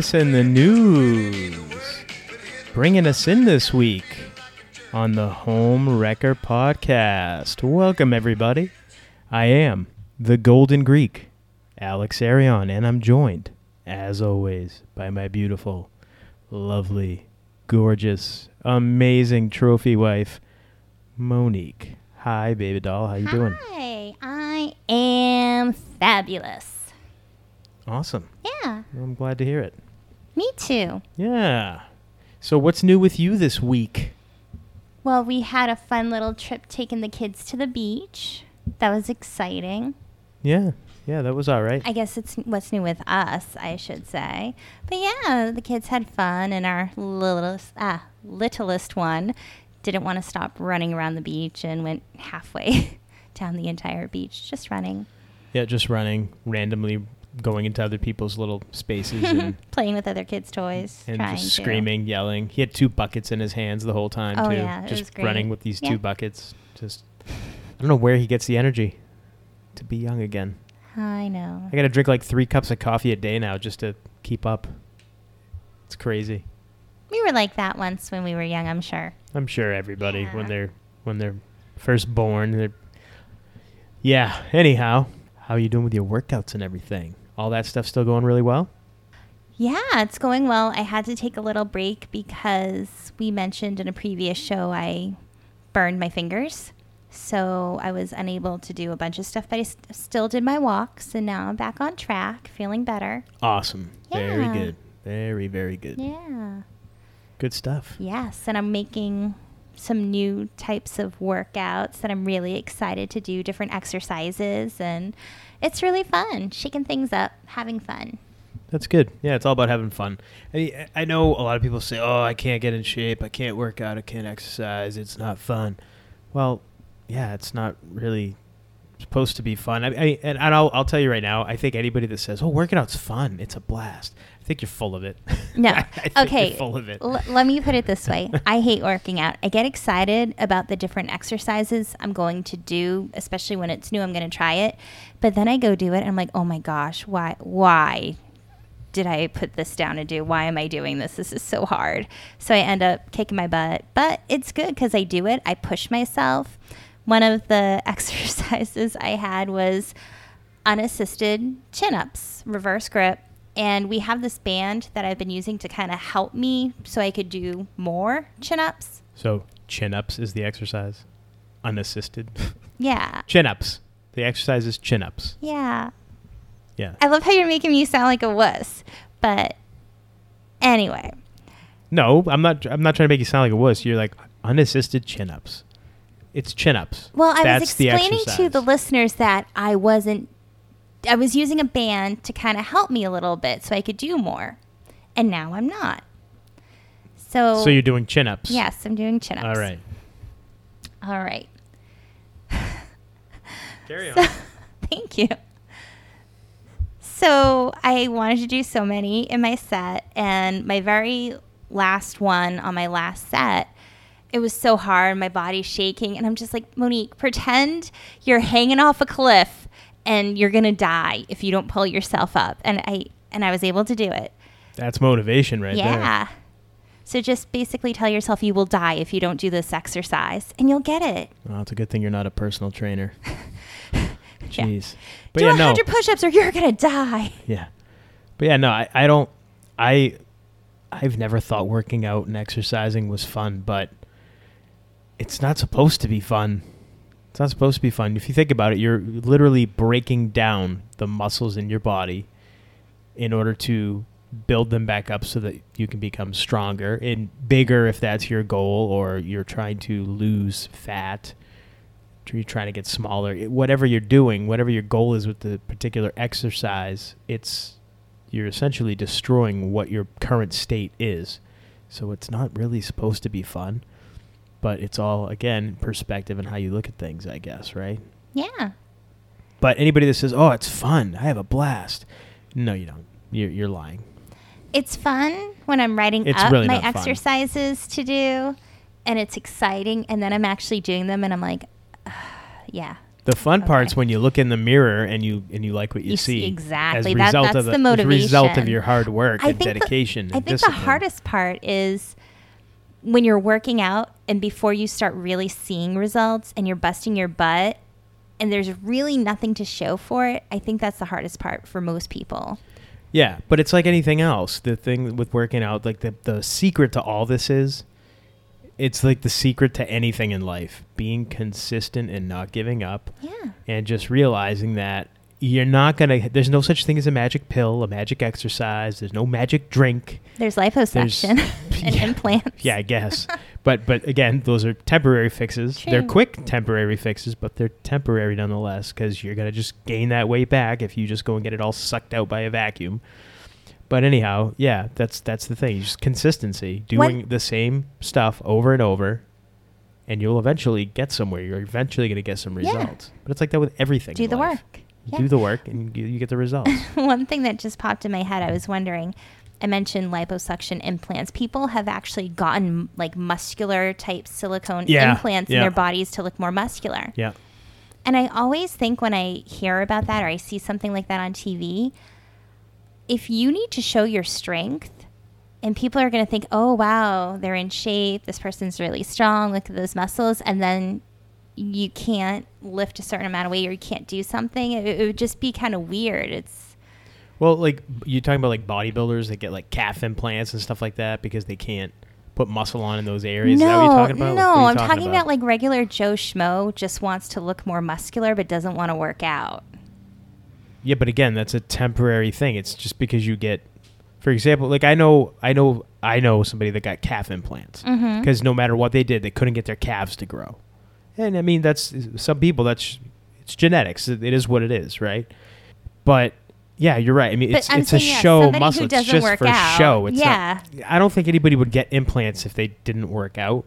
Lewis and the news. Bringing us in this week on the Homewrecker Podcast. Welcome, everybody. I am the Golden Greek, Alex Arion, and I'm joined, as always, by my beautiful, lovely, gorgeous, amazing trophy wife, Monique. Hi, baby doll. How you doing? Hi, I am fabulous. Awesome. Yeah, I'm glad to hear it. Me too. Yeah. So, what's new with you this week? Well, we had a fun little trip taking the kids to the beach. That was exciting. Yeah, yeah, that was all right. I guess it's what's new with us, I should say. But yeah, the kids had fun, and our littlest, ah, littlest one didn't want to stop running around the beach and went halfway down the entire beach just running, yeah, just running randomly, going into other people's little spaces and, playing with other kids' toys, and trying just to. screaming, yelling. He had two buckets in his hands the whole time Oh, too. yeah, just running with these Yeah. two buckets. Just I don't know where he gets the energy to be young again. I know. I got to drink like 3 cups of coffee a day now just to keep up. It's crazy. We were like that once when we were young, I'm sure. I'm sure everybody when they're when they're first born, they're Yeah, anyhow, how are you doing with your workouts and everything? All that stuff still going really well? Yeah, it's going well. I had to take a little break because we mentioned in a previous show I burned my fingers. So I was unable to do a bunch of stuff, but I st- still did my walks, and now I'm back on track, feeling better. Awesome. Yeah. Very good. Very very good. Yeah. Good stuff. Yes, and I'm making some new types of workouts that I'm really excited to do, different exercises, and it's really fun, shaking things up, having fun. That's good. Yeah, it's all about having fun. I, I know a lot of people say, "Oh, I can't get in shape. I can't work out. I can't exercise. It's not fun." Well, yeah, it's not really supposed to be fun. I, I and I'll I'll tell you right now. I think anybody that says, "Oh, working out's fun. It's a blast," I think you're full of it. No. I think okay. you're full of it. L- let me put it this way. I hate working out. I get excited about the different exercises I'm going to do, especially when it's new. I'm going to try it. But then I go do it and I'm like, "Oh my gosh, why why did I put this down to do? Why am I doing this? This is so hard." So I end up kicking my butt. But it's good cuz I do it. I push myself. One of the exercises I had was unassisted chin-ups, reverse grip and we have this band that I've been using to kind of help me so I could do more chin ups. So chin ups is the exercise, unassisted. Yeah. chin ups. The exercise is chin ups. Yeah. Yeah. I love how you're making me sound like a wuss. But anyway, No, I'm not. I'm not trying to make you sound like a wuss. You're like unassisted chin ups. It's chin ups. well, I That's was the explaining to the listeners that I wasn't, I was using a band to kind of help me a little bit so I could do more. And now I'm not. So, So you're doing chin ups. yes, I'm doing chin ups. All right. All right. Carry So, thank you. So I wanted to do so many in my set, and my very last one on my last set, it was so hard. My body's shaking, and I'm just like, Monique, pretend you're hanging off a cliff and you're gonna die if you don't pull yourself up. And I and I was able to do it. That's motivation right there. yeah. So just basically tell yourself you will die if you don't do this exercise, and you'll get it. Well, it's a good thing you're not a personal trainer. Yeah. Jeez. But do yeah, a no. hundred push-ups, or you're gonna die. Yeah. But yeah, no, I, I don't I I've never thought working out and exercising was fun, but it's not supposed to be fun. It's not supposed to be fun. If you think about it, you're literally breaking down the muscles in your body in order to build them back up so that you can become stronger and bigger if that's your goal or you're trying to lose fat you're trying to get smaller whatever you're doing whatever your goal is with the particular exercise it's you're essentially destroying what your current state is so it's not really supposed to be fun but it's all again perspective and how you look at things i guess right Yeah. but anybody that says oh it's fun i have a blast no you don't you're, you're lying It's fun when I'm writing It's up really my not fun. exercises to do, and it's exciting. And then I'm actually doing them, and I'm like, "Ah, yeah. the The fun part's Okay. when you look in the mirror and you and you like what you, You see- exactly. As That- that's of the As a result of your hard work I and think the- dedication. I think discipline. the hardest part is when you're working out and before you start really seeing results and you're busting your butt and there's really nothing to show for it. I think that's the hardest part for most people. Yeah, but it's like anything else. The thing with working out, like the the secret to all this is, it's like the secret to anything in life: being consistent and not giving up, Yeah. and just realizing that you're not gonna. There's no such thing as a magic pill, a magic exercise. There's no magic drink. There's liposuction and Yeah. implants. Yeah, I guess. but but again, those are temporary fixes. They're quick temporary fixes, but they're temporary nonetheless because you're gonna just gain that weight back if you just go and get it all sucked out by a vacuum. But anyhow, yeah, that's that's the thing. Just consistency, doing the same stuff over and over, and you'll eventually get somewhere. You're eventually gonna get some Yeah. results. But it's like that with everything. Do the life. work. Yeah. do the work, and you, you get the results. One thing that just popped in my head, I was wondering. I mentioned liposuction implants. People have actually gotten like muscular type silicone Yeah, implants in their bodies to look more muscular. yeah. And I always think when I hear about that or I see something like that on TV, if you need to show your strength and people are going to think, oh, wow, they're in shape. This person's really strong. Look at those muscles. And then you can't lift a certain amount of weight or you can't do something. It, it would just be kind of weird. It's, Well, like you're talking about like bodybuilders that get like calf implants and stuff like that because they can't put muscle on in those areas. Is that what you're talking about? no, What are you I'm talking about? like regular Joe Schmo just wants to look more muscular but doesn't want to work out. yeah, but again, that's a temporary thing. It's just because you get, for example, like I know, I know, I know somebody that got calf implants mm-hmm. because no matter what they did, they couldn't get their calves to grow. And I mean, that's some people. That's it's genetics. It is what it is, right? But yeah, you're right. I mean, But it's I'm it's a yeah, show muscle. It's just for out, show. It's yeah. not. I don't think anybody would get implants if they didn't work out.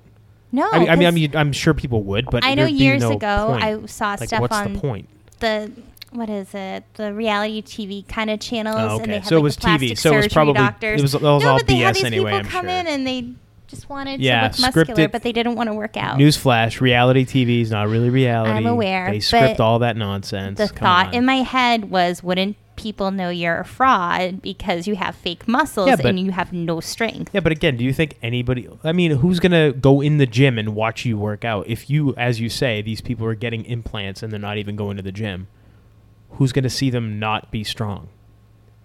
No, I mean, I mean, I mean, I'm sure people would, but I know years no ago point. I saw like, stuff what's on the point? the what is it? The reality TV kind of channels, Oh, and they had So it was TV. So it was probably- doctors. it was- it was no, all but they had these anyway, people I'm come sure. in and they just wanted Yeah, to look muscular, but they didn't want to work out. Newsflash: reality TV is not really reality. I'm aware, They script all that nonsense. the Come thought on. in my head was, wouldn't people know you're a fraud because you have fake muscles Yeah, but- and you have no strength? Yeah, but again, do you think anybody? I mean, who's gonna go in the gym and watch you work out? If you, as you say, these people are getting implants and they're not even going to the gym, who's gonna see them not be strong?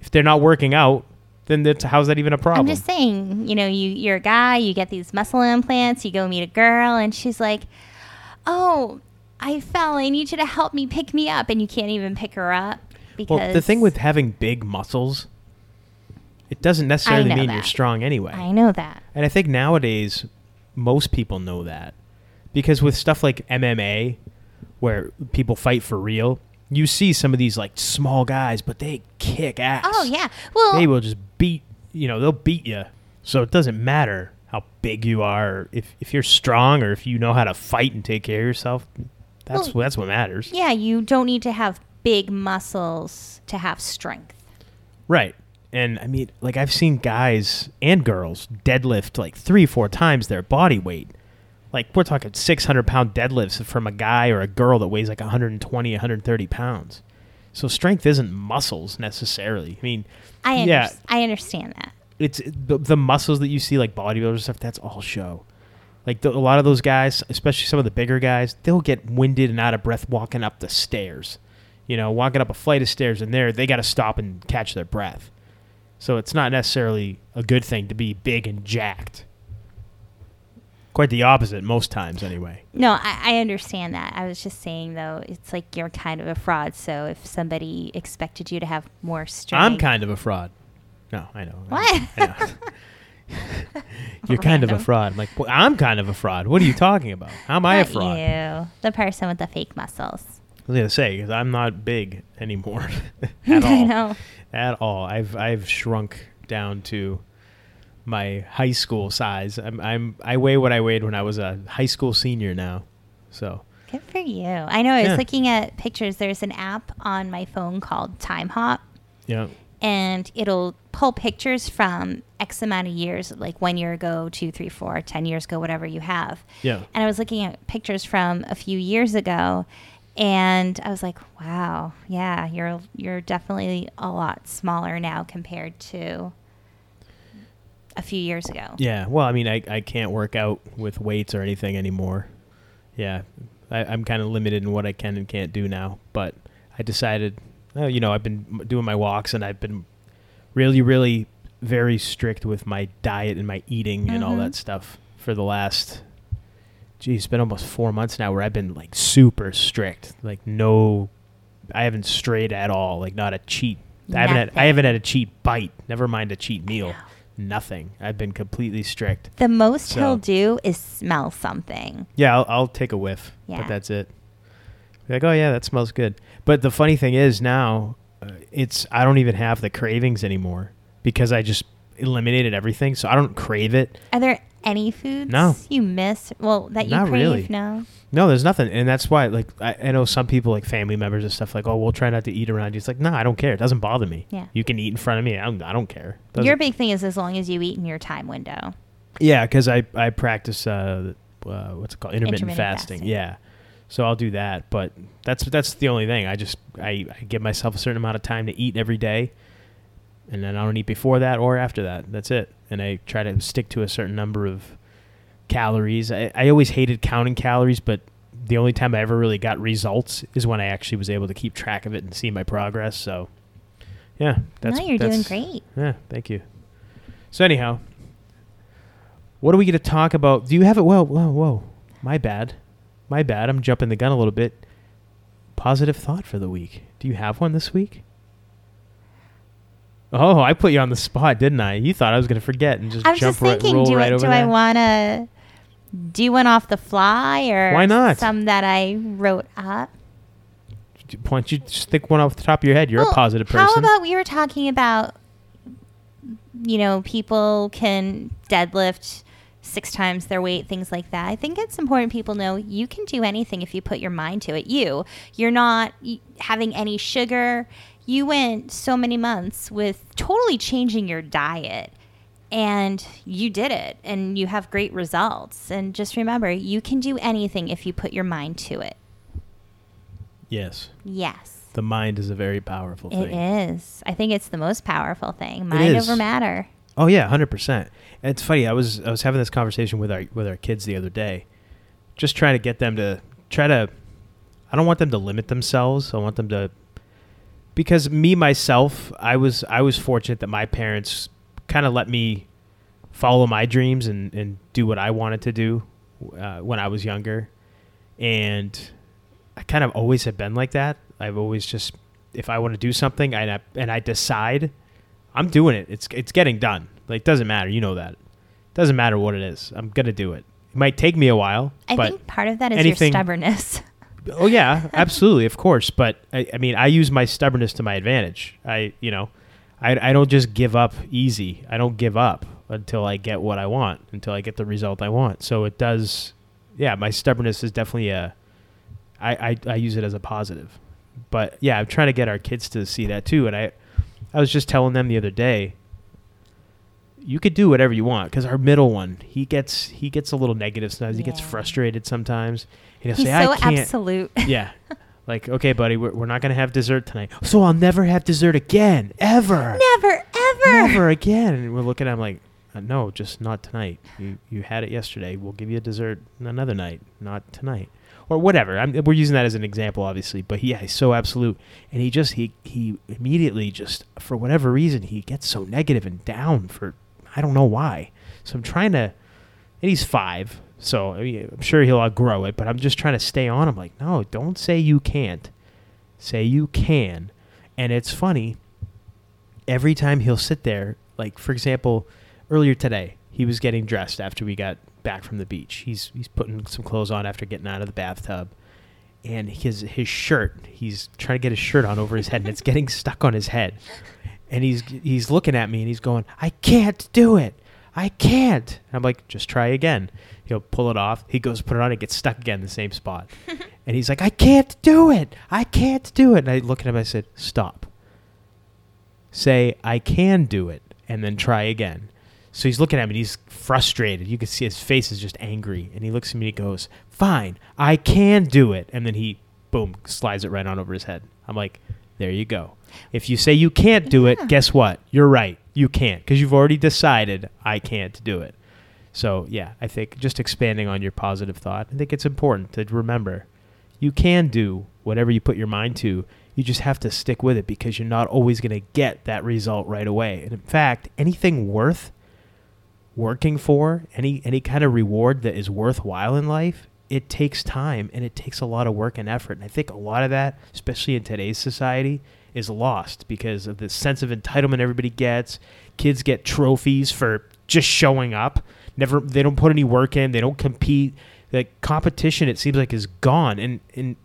If they're not working out, then that's, how's that even a problem? I'm just saying, you know, you you're a guy, you get these muscle implants, you go meet a girl, and she's like, "Oh, I fell. I need you to help me pick me up," and you can't even pick her up because well, the thing with having big muscles, it doesn't necessarily mean you're strong anyway. I know that. And I think nowadays, most people know that. Because with stuff like MMA, where people fight for real, you see some of these like small guys, but they kick ass. Oh yeah. Well, They will just beat, you know, they'll beat you. So it doesn't matter how big you are, or if, if you're strong, or if you know how to fight and take care of yourself. That's, Well, that's what matters. yeah, you don't need to have big muscles to have strength. Right. And I mean, like I've seen guys and girls deadlift like three, four times their body weight. Like we're talking 600 pound deadlifts from a guy or a girl that weighs like 120, 130 pounds. So strength isn't muscles necessarily. I mean, I yeah, I understand that. it's the, the muscles that you see like bodybuilders and stuff. That's all show. Like the, a lot of those guys, especially some of the bigger guys, they'll get winded and out of breath walking up the stairs. You know, walking up a flight of stairs, and there they got to stop and catch their breath. So it's not necessarily a good thing to be big and jacked. Quite the opposite most times, anyway. No, I, I understand that. I was just saying though, it's like you're kind of a fraud. So if somebody expected you to have more strength, I'm kind of a fraud. No, I know. What? I know. You're kind of a fraud. I'm like, well, I'm kind of a fraud. What are you talking about? How am I a fraud? You, the person with the fake muscles. I was gonna say because I'm not big anymore at all. I know. At all. I've I've shrunk down to my high school size. I'm I'm I weigh what I weighed when I was a high school senior now. So Good for you. I know. I was Yeah. looking at pictures. There's an app on my phone called Timehop, yeah, and it'll pull pictures from X amount of years, like one year ago, two, three, four, ten years ago, whatever you have. yeah. And I was looking at pictures from a few years ago, And I was like, wow, yeah, you're you're definitely a lot smaller now compared to a few years ago. Yeah. Well, I mean, I, I can't work out with weights or anything anymore. Yeah. I, I'm kind of limited in what I can and can't do now. But I decided, uh, you know, I've been doing my walks and I've been really, really very strict with my diet and my eating and all Mhm. that stuff for the last, geez, it's been almost four months now where I've been like super strict. Like, no, I haven't strayed at all. Like, not a cheat. I haven't had, I haven't had a cheat bite. Never mind a cheat meal. Nothing. I've been completely strict. The most So- he'll do is smell something. Yeah, I'll, I'll take a whiff, Yeah. but that's it. Like, oh yeah, that smells good. But the funny thing is now, uh, it's I don't even have the cravings anymore because I just eliminated everything, so I don't crave it. Are there any foods No. you miss? Well, that you Not crave? really. No. No, there's nothing, and that's why. Like, I, I know some people, like family members and stuff, like, oh, we'll try not to eat around you. It's like, no, I don't care. It doesn't bother me. Yeah. You can eat in front of me. I don't, I don't care. Doesn't- Your big thing is as long as you eat in your time window. Yeah, because I I practice uh, uh what's it called intermittent, Intermittent fasting. fasting. Yeah, so I'll do that. But that's that's the only thing. I just I, I give myself a certain amount of time to eat every day, and then I don't eat before that or after that. That's it. And I try to stick to a certain number of calories. I, I always hated counting calories, but the only time I ever really got results is when I actually was able to keep track of it and see my progress. So, yeah, that's no, you're doing great. yeah, thank you. So anyhow, what are we going to talk about? Do you have it? Whoa, whoa, whoa! My bad, my bad. I'm jumping the gun a little bit. Positive thought for the week. Do you have one this week? Oh, I put you on the spot, didn't I? You thought I was going to forget and just I was jump just right, thinking, roll do, right do I want to do one off the fly or Why not? some that I wrote up? Why don't you just think one off the top of your head? You're Well, a positive person. How about we were talking about, you know, people can deadlift six times their weight, things like that. I think it's important people know you can do anything if you put your mind to it. You, you're not having any sugar. You went so many months with totally changing your diet. And you did it, and you have great results. And just remember, you can do anything if you put your mind to it. yes, Yes. the mind is a very powerful It thing. is. I think it's the most powerful thing. Mind over matter. Oh yeah, hundred percent. And it's funny. I was I was having this conversation with our with our kids the other day, just trying to get them to try to. I don't want them to limit themselves. I want them to, because me myself, I was I was fortunate that my parents kind of let me follow my dreams and and do what I wanted to do uh, when I was younger, and I kind of always have been like that. I've always just if I want to do something and I, and I decide I'm doing it. It's it's getting done. Like doesn't matter. You know that. Doesn't matter what it is. I'm gonna do it. It might take me a while, I think part of that is your stubbornness. oh yeah, absolutely, of course. But I, I mean, I use my stubbornness to my advantage. I you know, I I don't just give up easy. I don't give up until I get what I want. Until I get the result I want. So it does. Yeah, my stubbornness is definitely a. I I, I use it as a positive. But yeah, I'm trying to get our kids to see that too. And I, I was just telling them the other day. You could do whatever you want because our middle one, he gets he gets a little negative sometimes. He gets frustrated sometimes. And he'll He's say, so "I can't." absolute. yeah. Like, okay, buddy, we're, we're not going to have dessert tonight. So I'll never have dessert again, ever. Never, ever. Never again. And we're looking at him like, uh, no, just not tonight. You, you had it yesterday. We'll give you a dessert another night, not tonight. Or whatever. I'm, we're using that as an example, obviously. But yeah, he's so absolute. And he just, he, he immediately just, for whatever reason, he gets so negative and down for, I don't know why. So I'm trying to, and he's five, so I'm sure he'll outgrow it. But I'm just trying to stay on him. Like, no, don't say you can't. Say you can. And it's funny. Every time he'll sit there, like for example, earlier today, he was getting dressed after we got back from the beach. He's he's putting some clothes on after getting out of the bathtub. And his his shirt, he's trying to get his shirt on over his head, and it's getting stuck on his head. And he's he's looking at me, and he's going, "I can't do it. I can't." I'm like, "Just try again." He'll pull it off. He goes, put it on. It gets stuck again in the same spot. and he's like, "I can't do it. I can't do it." And I look at him. I said, "Stop. Say I can do it, and then try again." So he's looking at me. and He's frustrated. You can see his face is just angry. And he looks at me. and He goes, "Fine, I can do it." And then he boom, slides it right on over his head. I'm like, there you go. If you say you can't do Yeah. it, guess what? You're right. You can't because you've already decided I can't do it. So yeah, I think just expanding on your positive thought, I think it's important to remember you can do whatever you put your mind to. You just have to stick with it because you're not always going to get that result right away. And in fact, anything worth working for, any any kind of reward that is worthwhile in life, it takes time and it takes a lot of work and effort. And I think a lot of that, especially in today's society, is lost because of the sense of entitlement everybody gets. Kids get trophies for just showing up. Never they don't put any work in, they don't compete. The competition it seems like is gone and and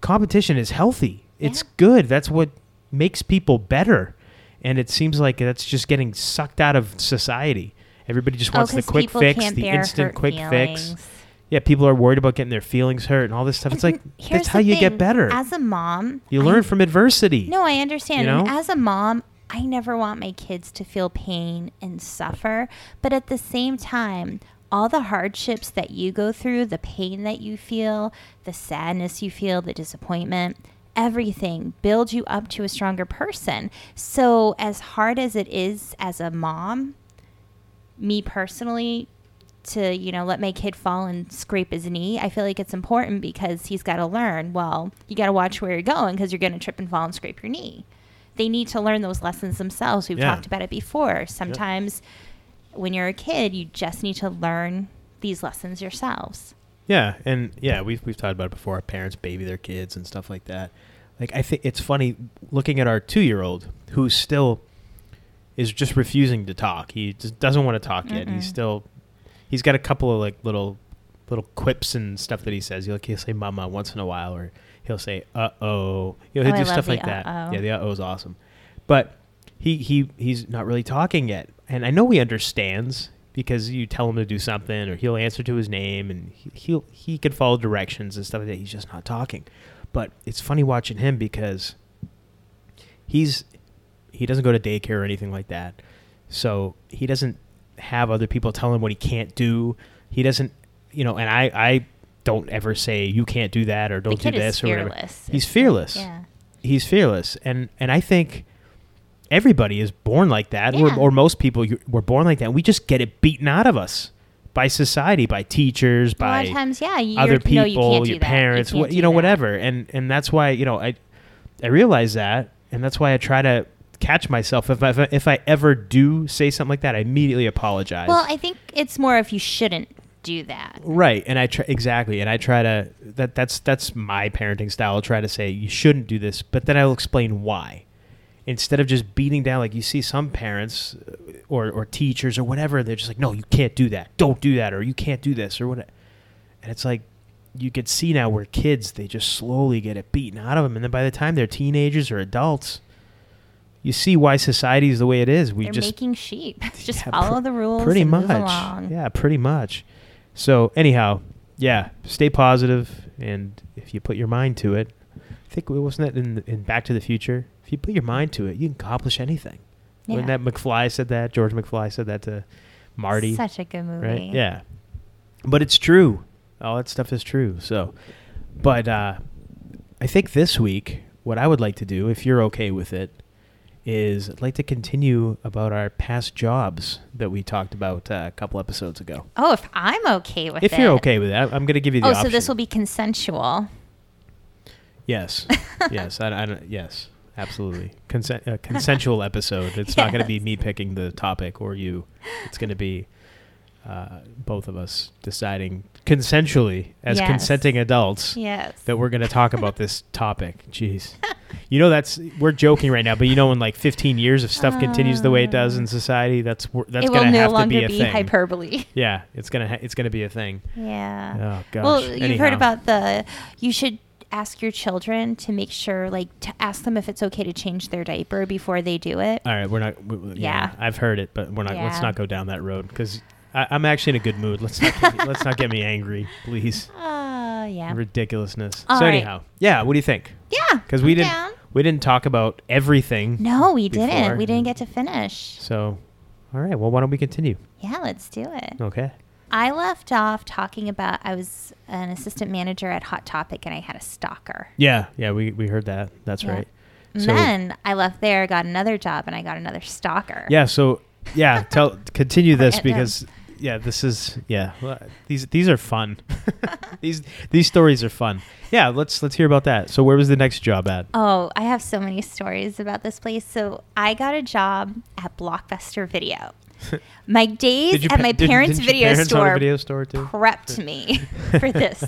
competition is healthy. It's Yeah. good. That's what makes people better. And it seems like that's just getting sucked out of society. Everybody just wants oh, the quick fix, the instant quick fix. Yeah, people are worried about getting their feelings hurt and all this stuff. It's like that's how you get better. As a mom, you I- learn from adversity. No, I understand. You And know? as a mom, I never want my kids to feel pain and suffer. But at the same time, all the hardships that you go through, the pain that you feel, the sadness you feel, the disappointment, everything builds you up to a stronger person. So, as hard as it is as a mom, me personally, to you know let my kid fall and scrape his knee i feel like it's important because he's got to learn well you got to watch where you're going because you're going to trip and fall and scrape your knee they need to learn those lessons themselves we've Yeah. talked about it before sometimes when you're a kid you just need to learn these lessons yourselves Yeah, and yeah, we've we've talked about it before. Our parents baby their kids and stuff like that. Like I think it's funny looking at our two year old who still is just refusing to talk. He just doesn't want to talk yet. He's still he's got a couple of like little little quips and stuff that he says. He'll, like he'll say "mama" once in a while, or he'll say "uh oh." You know, he'll Oh, do stuff like that. uh-oh. Yeah, the "uh oh" is awesome. But he he he's not really talking yet, and I know he understands because you tell him to do something, or he'll answer to his name, and he, he'll he can follow directions and stuff like that. He's just not talking. But it's funny watching him because he's he doesn't go to daycare or anything like that, so he doesn't have other people tell him what he can't do. He doesn't, you know, and I I don't ever say you can't do that or don't do this is or whatever. fearless He's fearless yeah he's fearless and and i think everybody is born like that Yeah. or, or most people were born like that we just get it beaten out of us by society by teachers by times yeah other no, people you your parents you, can't you know that. whatever and and that's why you know i i realize that and that's why i try to catch myself if I, if I ever do say something like that i immediately apologize well i think it's more if you shouldn't do that Right, and I try exactly, and I try to that that's that's my parenting style. I'll try to say you shouldn't do this, but then I'll explain why. Instead of just beating down, like you see some parents uh, or or teachers or whatever, they're just like, no, you can't do that, don't do that, or you can't do this or what. And it's like you could see now where kids they just slowly get it beaten out of them, and then by the time they're teenagers or adults, you see why society is the way it is. We they're just making sheep. Just Yeah, follow pr- the rules pretty much. yeah pretty much. So anyhow yeah stay positive and if you put your mind to it i think wasn't that in, in back to the future? If you put your mind to it you can accomplish anything. Yeah. when that mcfly said that? George mcfly said that to marty. Such a good movie. Right yeah. But it's true. All that stuff is true. So but uh i think this week what i would like to do if you're okay with it is I'd like to continue about our past jobs that we talked about uh, a couple episodes ago. oh if i'm okay with it. If it you're okay with that, I'm going to give you the oh option. so this will be consensual Yes, yes, I, I don't, yes, absolutely. Consent, a consensual episode. It's not going to be me picking the topic or you. It's going to be uh, both of us deciding consensually as Yes. consenting adults yes that we're going to talk about this topic. Jeez. You know that's we're joking right now, but you know in like 15 years if stuff continues the way it does in um, society, that's that's going to no have to be a be thing. hyperbole yeah, it's going to ha- it's going to be a thing. yeah Oh gosh. well you've Anyhow. heard about the you should ask your children to make sure like to ask them if it's okay to change their diaper before they do it All right, we're not. w- w- yeah, Yeah. I've heard it, but we're not. Let's not go down that road because I'm actually in a good mood. Let's not. Get me, let's not get me angry, please. uh yeah Ridiculousness. All so right. anyhow, yeah. What do you think? Yeah. Because we didn't- down. We didn't talk about everything. no we before. didn't we didn't get to finish So, all right. Well, why don't we continue? yeah let's do it Okay. I left off talking about I was an assistant manager at Hot Topic and I had a stalker. Yeah, yeah, we, we heard that. That's Yeah. right. And So- then I left there, got another job, and I got another stalker. Yeah, so yeah, tell continue this because yeah, this is yeah, well, these these are fun. these these stories are fun. Yeah, let's let's hear about that. So where was the next job at? Oh, I have so many stories about this place. So I got a job at Blockbuster Video. My days at pa- my did- parents' didn't your video parents own a store video store too? prepped me for this.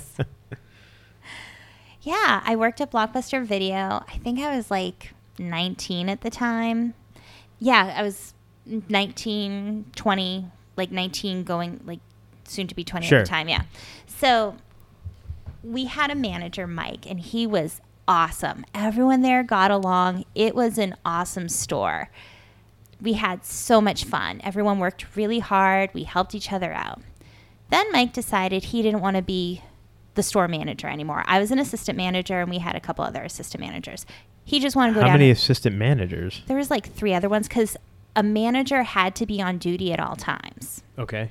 yeah, I worked at Blockbuster Video. I think I was like 19 at the time. Yeah, I was 19, 20, like 19 going like soon to be 20 Sure. at the time, yeah. So we had a manager, Mike, and he was awesome. Everyone there got along. It was an awesome store. We had so much fun. Everyone worked really hard. We helped each other out. Then Mike decided he didn't want to be the store manager anymore. I was an assistant manager, and we had a couple other assistant managers. He just wanted to go How down. many assistant managers? there was like three other ones because a manager had to be on duty at all times. Okay.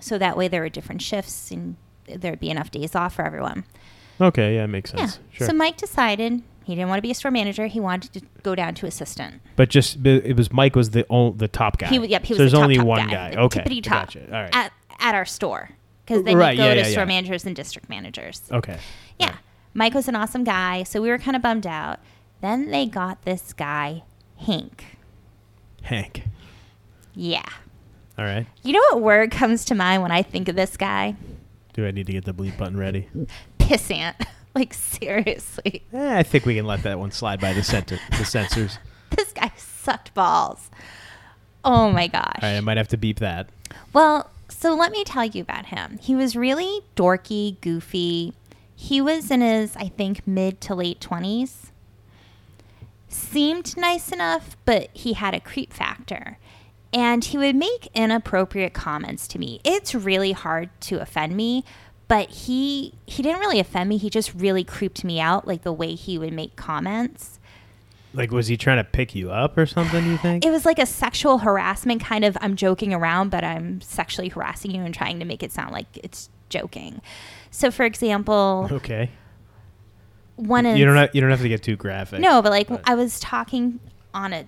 So that way there were different shifts and there'd be enough days off for everyone. Okay, yeah, it makes sense. Yeah. Sure. So Mike decided he didn't want to be a store manager. He wanted to go down to assistant. but just it was Mike was the ol- the top guy. He, yep, he was so there's the top, only top one guy. guy. Okay. tippity top Gotcha. All right. at, at our store. Because then Right, you go yeah, to yeah, store yeah. managers and district managers. okay. Yeah. Right. Mike was an awesome guy. So we were kind of bummed out. Then they got this guy, Hank. Hank. Yeah. All right. You know what word comes to mind when I think of this guy? Do I need to get the bleep button ready? Pissant. like, seriously. Eh, I think we can let that one slide by the center the censors. This guy sucked balls. Oh my gosh. All right, I might have to beep that. Well, so let me tell you about him. He was really dorky, goofy. He was in his, I think, mid to late 20s. Seemed nice enough, but he had a creep factor. And he would make inappropriate comments to me. It's really hard to offend me, but he he didn't really offend me. He just really creeped me out like the way he would make comments. Like, was he trying to pick you up or something? You think? It was like a sexual harassment kind of I'm joking around, but I'm sexually harassing you and trying to make it sound like it's joking. So for example, okay. One is You don't have, you don't have to get too graphic. No, but like but- I was talking on a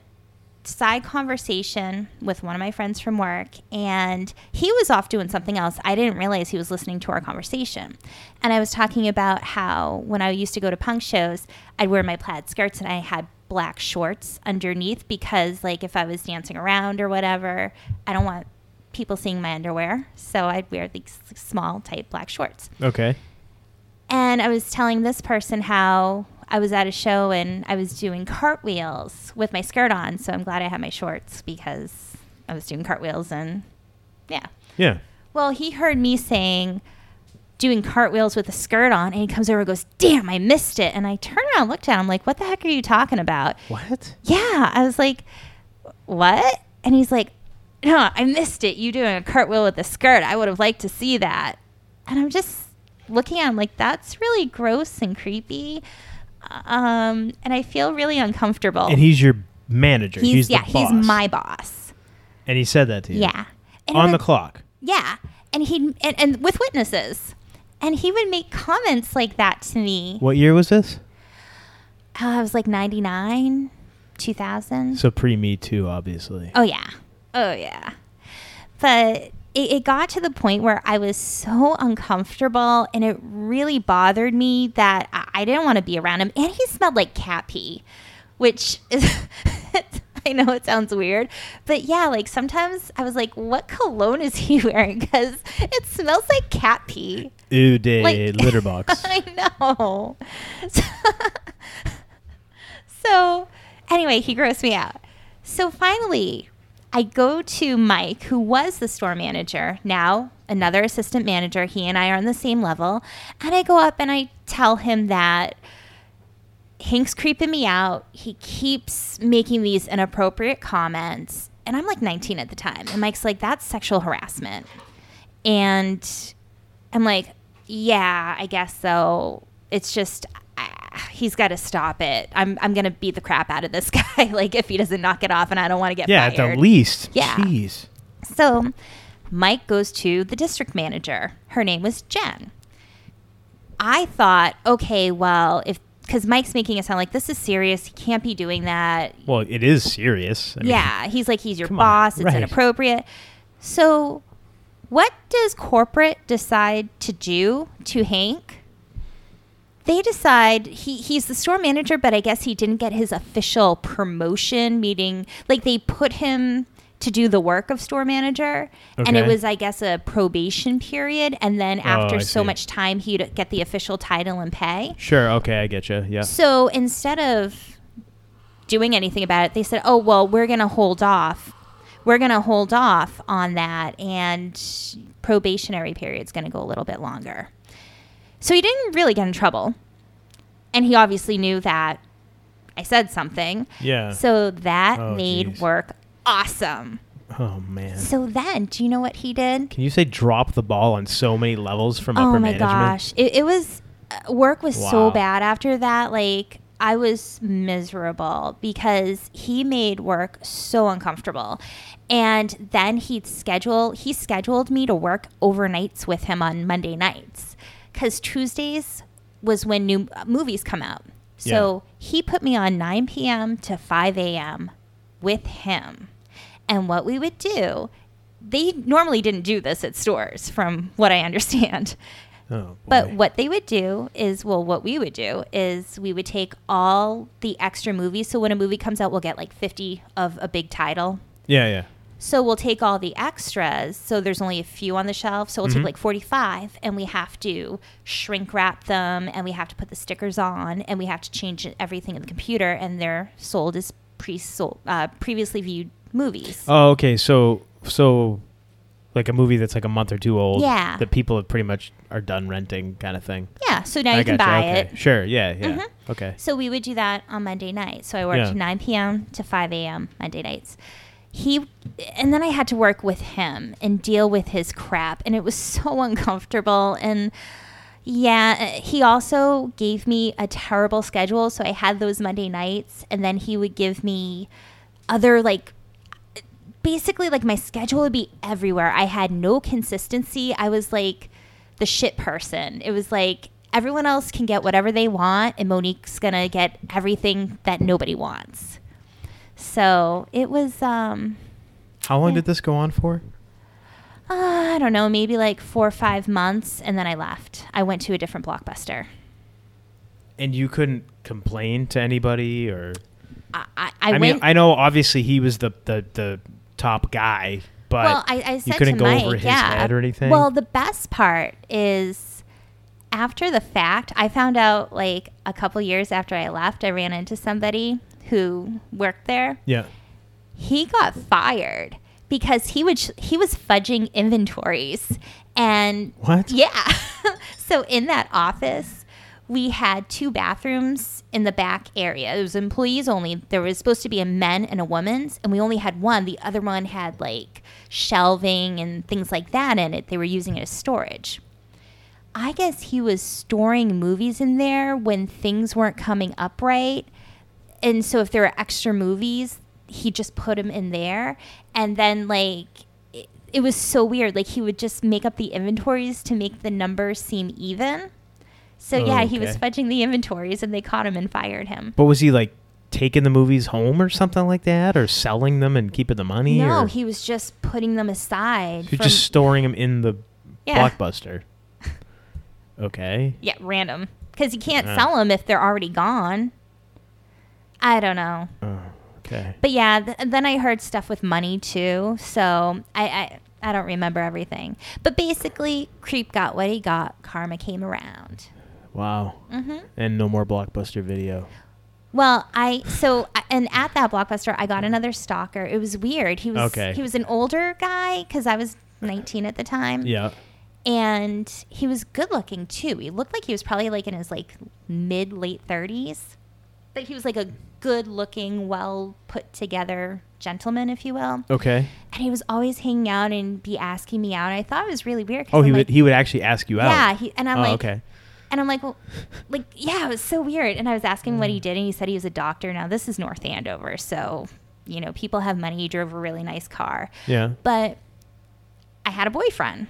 side conversation with one of my friends from work and he was off doing something else. I didn't realize he was listening to our conversation. And I was talking about how when I used to go to punk shows, I'd wear my plaid skirts and I had black shorts underneath because like if I was dancing around or whatever, I don't want people seeing my underwear. So I'd wear these small tight black shorts. Okay. And I was telling this person how I was at a show and I was doing cartwheels with my skirt on. So I'm glad I had my shorts because I was doing cartwheels and yeah. Yeah. Well, he heard me saying doing cartwheels with a skirt on and he comes over and goes, Damn, I missed it. And I turned around and looked at him like, What the heck are you talking about? What? Yeah. I was like, What? And he's like, No, I missed it. You doing a cartwheel with a skirt. I would have liked to see that. And I'm just looking at him like, That's really gross and creepy. Um, and I feel really uncomfortable. And he's your manager. he's, He's, yeah, the boss. he's my boss. And he said that to you. Yeah. And On the clock. Yeah. And he and, and with witnesses. And he would make comments like that to me. What year was this? Uh, I was like 99, 2000. So pre Me Too, obviously. Oh yeah. Oh yeah. But it, it got to the point where I was so uncomfortable and it really bothered me that I, I didn't want to be around him. And he smelled like cat pee, which is I know it sounds weird, but yeah, like sometimes I was like, what cologne is he wearing? Because it smells like cat pee. Ew, day Like- litter box. I know. So, so, anyway, he grossed me out. So finally, I go to Mike, who was the store manager, now another assistant manager. He and I are on the same level. And I go up and I tell him that Hank's creeping me out. He keeps making these inappropriate comments. And I'm like 19 at the time. And Mike's like, that's sexual harassment. And I'm like, yeah, I guess so. It's just he's got to stop it. I'm I'm gonna beat the crap out of this guy. like if he doesn't knock it off, and I don't want to get yeah, at the least. Yeah. Jeez. So Mike goes to the district manager. Her name was Jen. I thought, okay, well, if because Mike's making it sound like this is serious, he can't be doing that. Well, it is serious. I mean, yeah, he's like he's your come on, boss. It's right. inappropriate. So, what does corporate decide to do to Hank? They decide he he's the store manager, but I guess he didn't get his official promotion. Meaning, like they put him to do the work of store manager, and it was I guess a probation period, and then oh, after I so see. much time, he'd get the official title and pay. Sure. Okay, I get you. Yeah. So instead of doing anything about it, they said, "Oh well, we're going to hold off. We're going to hold off on that, and probationary period's going to go a little bit longer." So he didn't really get in trouble, and he obviously knew that I said something. Yeah. So that Oh, made geez. work awesome. oh man. So then, do you know what he did? Can you say drop the ball on so many levels from oh upper management? Oh my gosh it, it was uh, work was so bad after that like i was miserable because he made work so uncomfortable and then he'd schedule he scheduled me to work overnights with him on monday nights because tuesdays was when new uh, movies come out so he put me on 9 p.m to 5 a.m with him and what we would do they normally didn't do this at stores from what i understand Oh, but what they would do is, well, what we would do is we would take all the extra movies. So when a movie comes out, we'll get like 50 of a big title. Yeah, yeah. So we'll take all the extras. So there's only a few on the shelf. So we'll take Mhm. like 45 and we have to shrink wrap them and we have to put the stickers on and we have to change everything in the computer and they're sold as pre sold uh, previously viewed movies. Oh, okay. So, so like a movie that's like a month or two old. Yeah. That people have pretty much are done renting, kind of thing. Yeah. So now I you can buy okay. it. Sure. Yeah. Yeah. Mhm. Okay. So we would do that on Monday night. So I worked Yeah. 9 p.m. to 5 a.m. Monday nights. He, and then I had to work with him and deal with his crap, and it was so uncomfortable. And yeah, he also gave me a terrible schedule. So I had those Monday nights, and then he would give me other like basically like my schedule would be everywhere. I had no consistency. I was like the shit person. It was like everyone else can get whatever they want and Monique's going to get everything that nobody wants. So, it was um How long Yeah. did this go on for? uh, I don't know, maybe like 4 or 5 months and then I left. I went to a different blockbuster. And you couldn't complain to anybody, or I I, I, mean, I know obviously he was the the, the top guy, but well, I, I said you couldn't to go Mike, over his yeah. head or anything. Well, the best part is after the fact, I found out like a couple years after I left, I ran into somebody who worked there. yeah. He got fired because he would sh- he was fudging inventories and What? yeah. so in that office, we had two bathrooms in the back area. It was employees only. There was supposed to be a men and a woman's, and we only had one. The other one had like shelving and things like that in it. They were using it as storage. I guess he was storing movies in there when things weren't coming up right. And so if there were extra movies, he just put them in there. And then like it, it was so weird. Like he would just make up the inventories to make the numbers seem even. So yeah, he was fudging the inventories and they caught him and fired him. But was he like taking the movies home or something like that, or selling them and keeping the money? No, or he was just putting them aside. he was from- just storing them in the Yeah. blockbuster. Okay. Yeah, random. Because you can't Yeah. sell them if they're already gone. I don't know. Oh, okay. But yeah, th- then I heard stuff with money too. So I, I I don't remember everything. But basically, Creep got what he got. Karma came around. Wow. hmm And no more blockbuster video. Well, I so and at that blockbuster, I got another stalker. It was weird. He was Okay. he was an older guy because I was 19 at the time. Yeah. and he was good looking too. He looked like he was probably like in his like mid late 30s. But he was like a good looking, well put together gentleman, if you will. Okay. And he was always hanging out and be asking me out. And I thought it was really weird. Oh, he I'm would like, he would actually ask you out. yeah. He, and I'm oh, like, okay. and I'm like, well, like, yeah, it was so weird. And I was asking what Mm. he did, and he said he was a doctor. Now this is North Andover, so you know people have money. He drove a really nice car, Yeah. but I had a boyfriend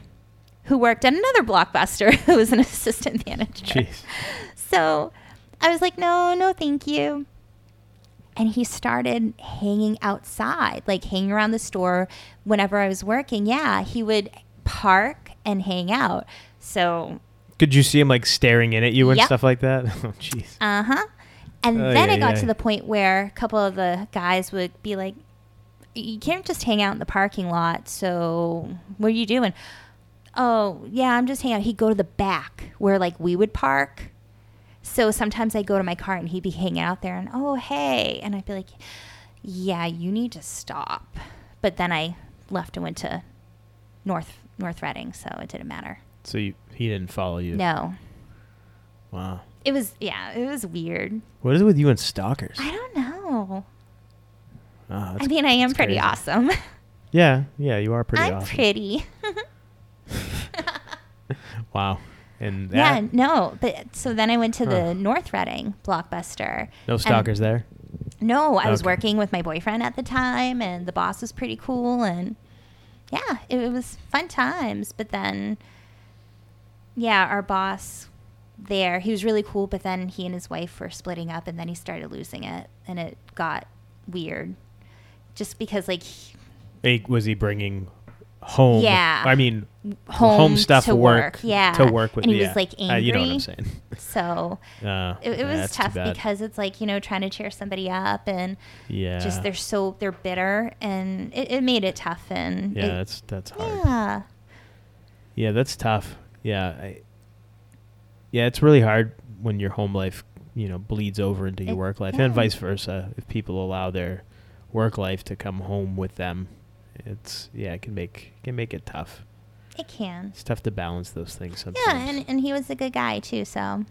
who worked at another blockbuster who was an assistant manager. Jeez. So I was like, no, no, thank you. And he started hanging outside, like hanging around the store whenever I was working. Yeah, he would park and hang out. So, Could you see him like staring in at you and Yep. stuff like that? Oh, jeez. uh huh. And Ay, then ay, it got ay. to the point where a couple of the guys would be like, you can't just hang out in the parking lot. So, what are you doing? Oh, yeah, I'm just hanging out. He'd go to the back where like we would park. So sometimes I'd go to my car and he'd be hanging out there and, oh, hey. And I'd be like, yeah, you need to stop. But then I left and went to North North Reading, so it didn't matter. So you, he didn't follow you. No. Wow. It was, yeah, it was weird. What is it with you and stalkers? I don't know. Oh, I mean, I am pretty crazy. awesome. Yeah, yeah, you are pretty I'm awesome. pretty. Wow. And yeah, no, but so then I went to Huh. the North Reading blockbuster. no stalkers there. No, I was working with my boyfriend at the time, and the boss was pretty cool, and yeah, it, it was fun times. But then, yeah, our boss there, he was really cool, but then he and his wife were splitting up, and then he started losing it, and it got weird. Just because, like, he- was he bringing home? Yeah. I mean, home, stuff to work, yeah, to work with. and he yeah. was like angry. Uh, you know what I'm saying? So Uh, it, it yeah, was tough because it's like you know trying to cheer somebody up and yeah, just they're so they're bitter and it, it made it tough and yeah, it- that's that's hard. yeah Yeah, that's tough. Yeah, I, yeah, it's really hard when your home life, you know, bleeds over into your work life, yeah. and vice versa. If people allow their work life to come home with them, it's yeah, it can make can make it tough. it can It's tough to balance those things sometimes. yeah and, and he was a good guy too so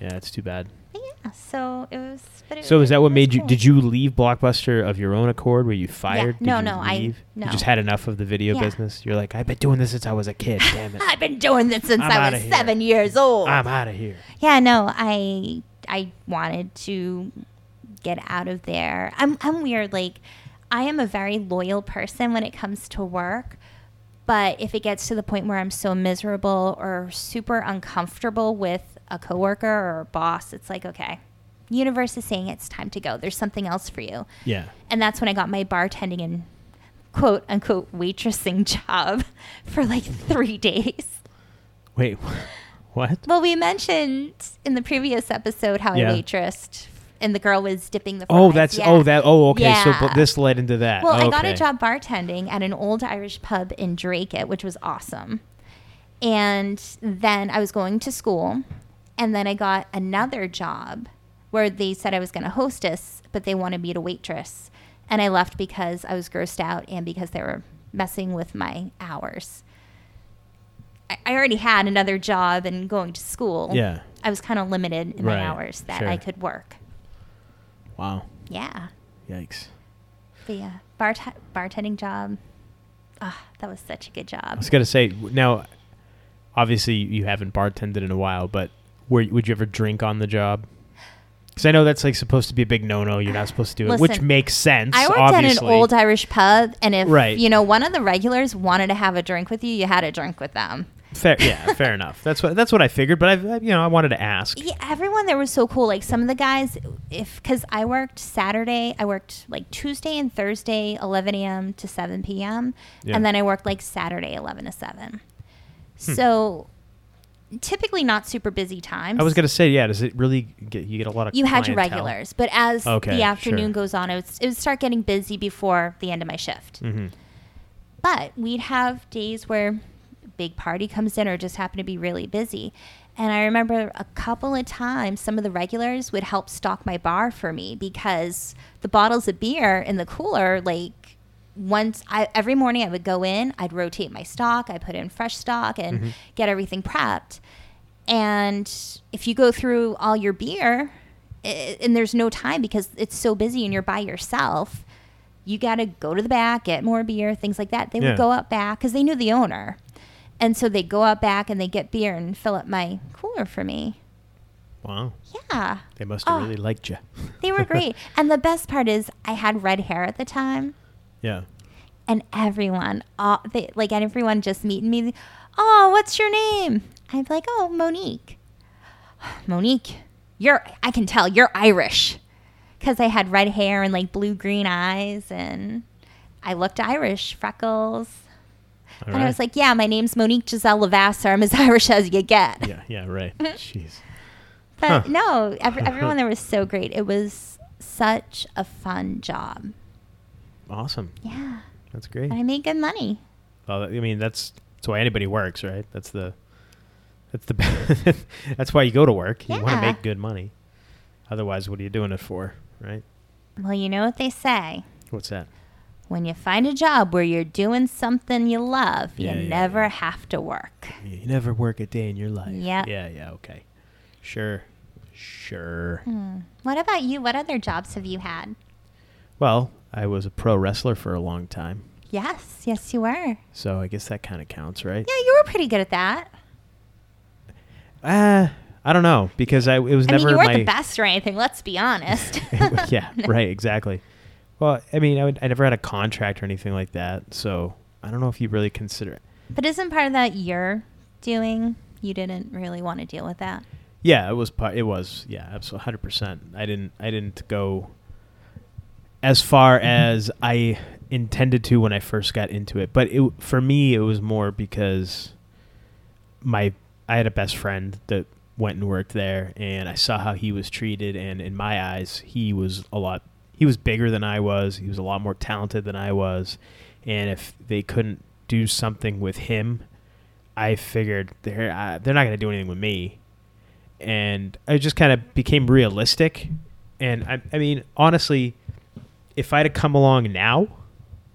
yeah, it's too bad. but yeah so it was but it, So is that what it made you? Did you leave Blockbuster of your own accord? Were you fired? Did No, you no, I- leave? no. You just had enough of the video Yeah. business. You're like, I've been doing this since I was a kid. Damn it, I've been doing this since I'm I was seven years old I'm out of here. yeah no I I wanted to get out of there I'm I'm weird like I am a very loyal person when it comes to work but if it gets to the point where I'm so miserable or super uncomfortable with a coworker or a boss it's like okay universe is saying it's time to go there's something else for you Yeah. and that's when I got my bartending and quote unquote waitressing job for like 3 days Wait, what? well, we mentioned in the previous episode how Yeah. I waitressed, and the girl was dipping the. Oh, fries. that's Yeah. oh that oh okay. So Yeah. bu- this led into that. Well, I got a job bartending at an old Irish pub in Dracut, which was awesome. And then I was going to school, and then I got another job where they said I was going to hostess, but they wanted me to waitress. And I left because I was grossed out and because they were messing with my hours. I already had another job and going to school. Yeah. I was kind of limited in my hours that sure. I could work. Wow. Yeah. Yikes. But yeah, bart- bartending job. Ah, that was such a good job. I was gonna say now. Obviously, you haven't bartended in a while, but were, would you ever drink on the job? Because I know that's like supposed to be a big no-no. You're not supposed to do it, which makes sense. I worked obviously. at an old Irish pub, and if Right. you know one of the regulars wanted to have a drink with you, you had a drink with them. Fair, yeah, fair enough. That's what that's what I figured. But I've I- you know I wanted to ask. Yeah, everyone there was so cool. Like some of the guys, if because I worked Saturday, I worked like Tuesday and Thursday, 11 a.m. to 7 p.m., Yeah. and then I worked like Saturday, 11 to 7. So typically not super busy times. Hmm. I was gonna say, yeah. Does it really get you get a lot of you had your regulars, but as Okay, the afternoon sure. goes on, it would, it would start getting busy before the end of my shift. Mhm. But we'd have days where big party comes in or just happen to be really busy. And I remember a couple of times some of the regulars would help stock my bar for me because the bottles of beer in the cooler, like once I every morning I would go in, I'd rotate my stock, I put in fresh stock and Mm-hmm. get everything prepped. And if you go through all your beer, i and there's no time because it's so busy and you're by yourself, you got to go to the back, get more beer, things like that. They Yeah. would go up back because they knew the owner. And so they go out back and they get beer and fill up my cooler for me. Wow, Yeah, they must have Oh. really liked you. they were great. and the best part is I had red hair at the time. Yeah. and everyone, all, they, like everyone just meeting me. Oh, what's your name? I'm like, oh, Monique. Monique, you're. I can tell you're Irish, because I had red hair and like blue green eyes, and I looked Irish, freckles. All and I was like, yeah, my name's Monique Gisele Lavasser. I'm as Irish as you get. yeah, yeah, right. Jeez. But Huh. no, every, everyone there was so great. It was such a fun job. Awesome. Yeah. That's great. And I made good money. Well, I mean, that's that's why anybody works, right? That's the that's the that's why you go to work. Yeah. You want to make good money. Otherwise, what are you doing it for, right? Well, you know what they say. What's that? When you find a job where you're doing something you love, Yeah, you yeah, never yeah. have to work. You never work a day in your life. Yeah. Yeah, yeah, okay. Sure. Sure. Hmm. What about you? What other jobs have you had? Well, I was a pro wrestler for a long time. Yes, yes, you were. So I guess that kind of counts, right? Yeah, you were pretty good at that. Uh, I don't know because I it was I never mean, you weren't my the best or anything. Let's be honest. yeah, right, exactly. Well, I mean, I, would, I never had a contract or anything like that, so I don't know if you really consider it. But isn't part of that you're doing? You didn't really want to deal with that. Yeah, it was part. It was yeah, absolutely, hundred percent. I didn't. I didn't go as far mm-hmm. as I intended to when I first got into it. But it for me, it was more because my I had a best friend that went and worked there, and I saw how he was treated, and in my eyes, he was a lot. He was bigger than I was. He was a lot more talented than I was, and if they couldn't do something with him, I figured they're uh, they're not going to do anything with me and I just kind of became realistic. And I, I mean, honestly, if I'd have come along now,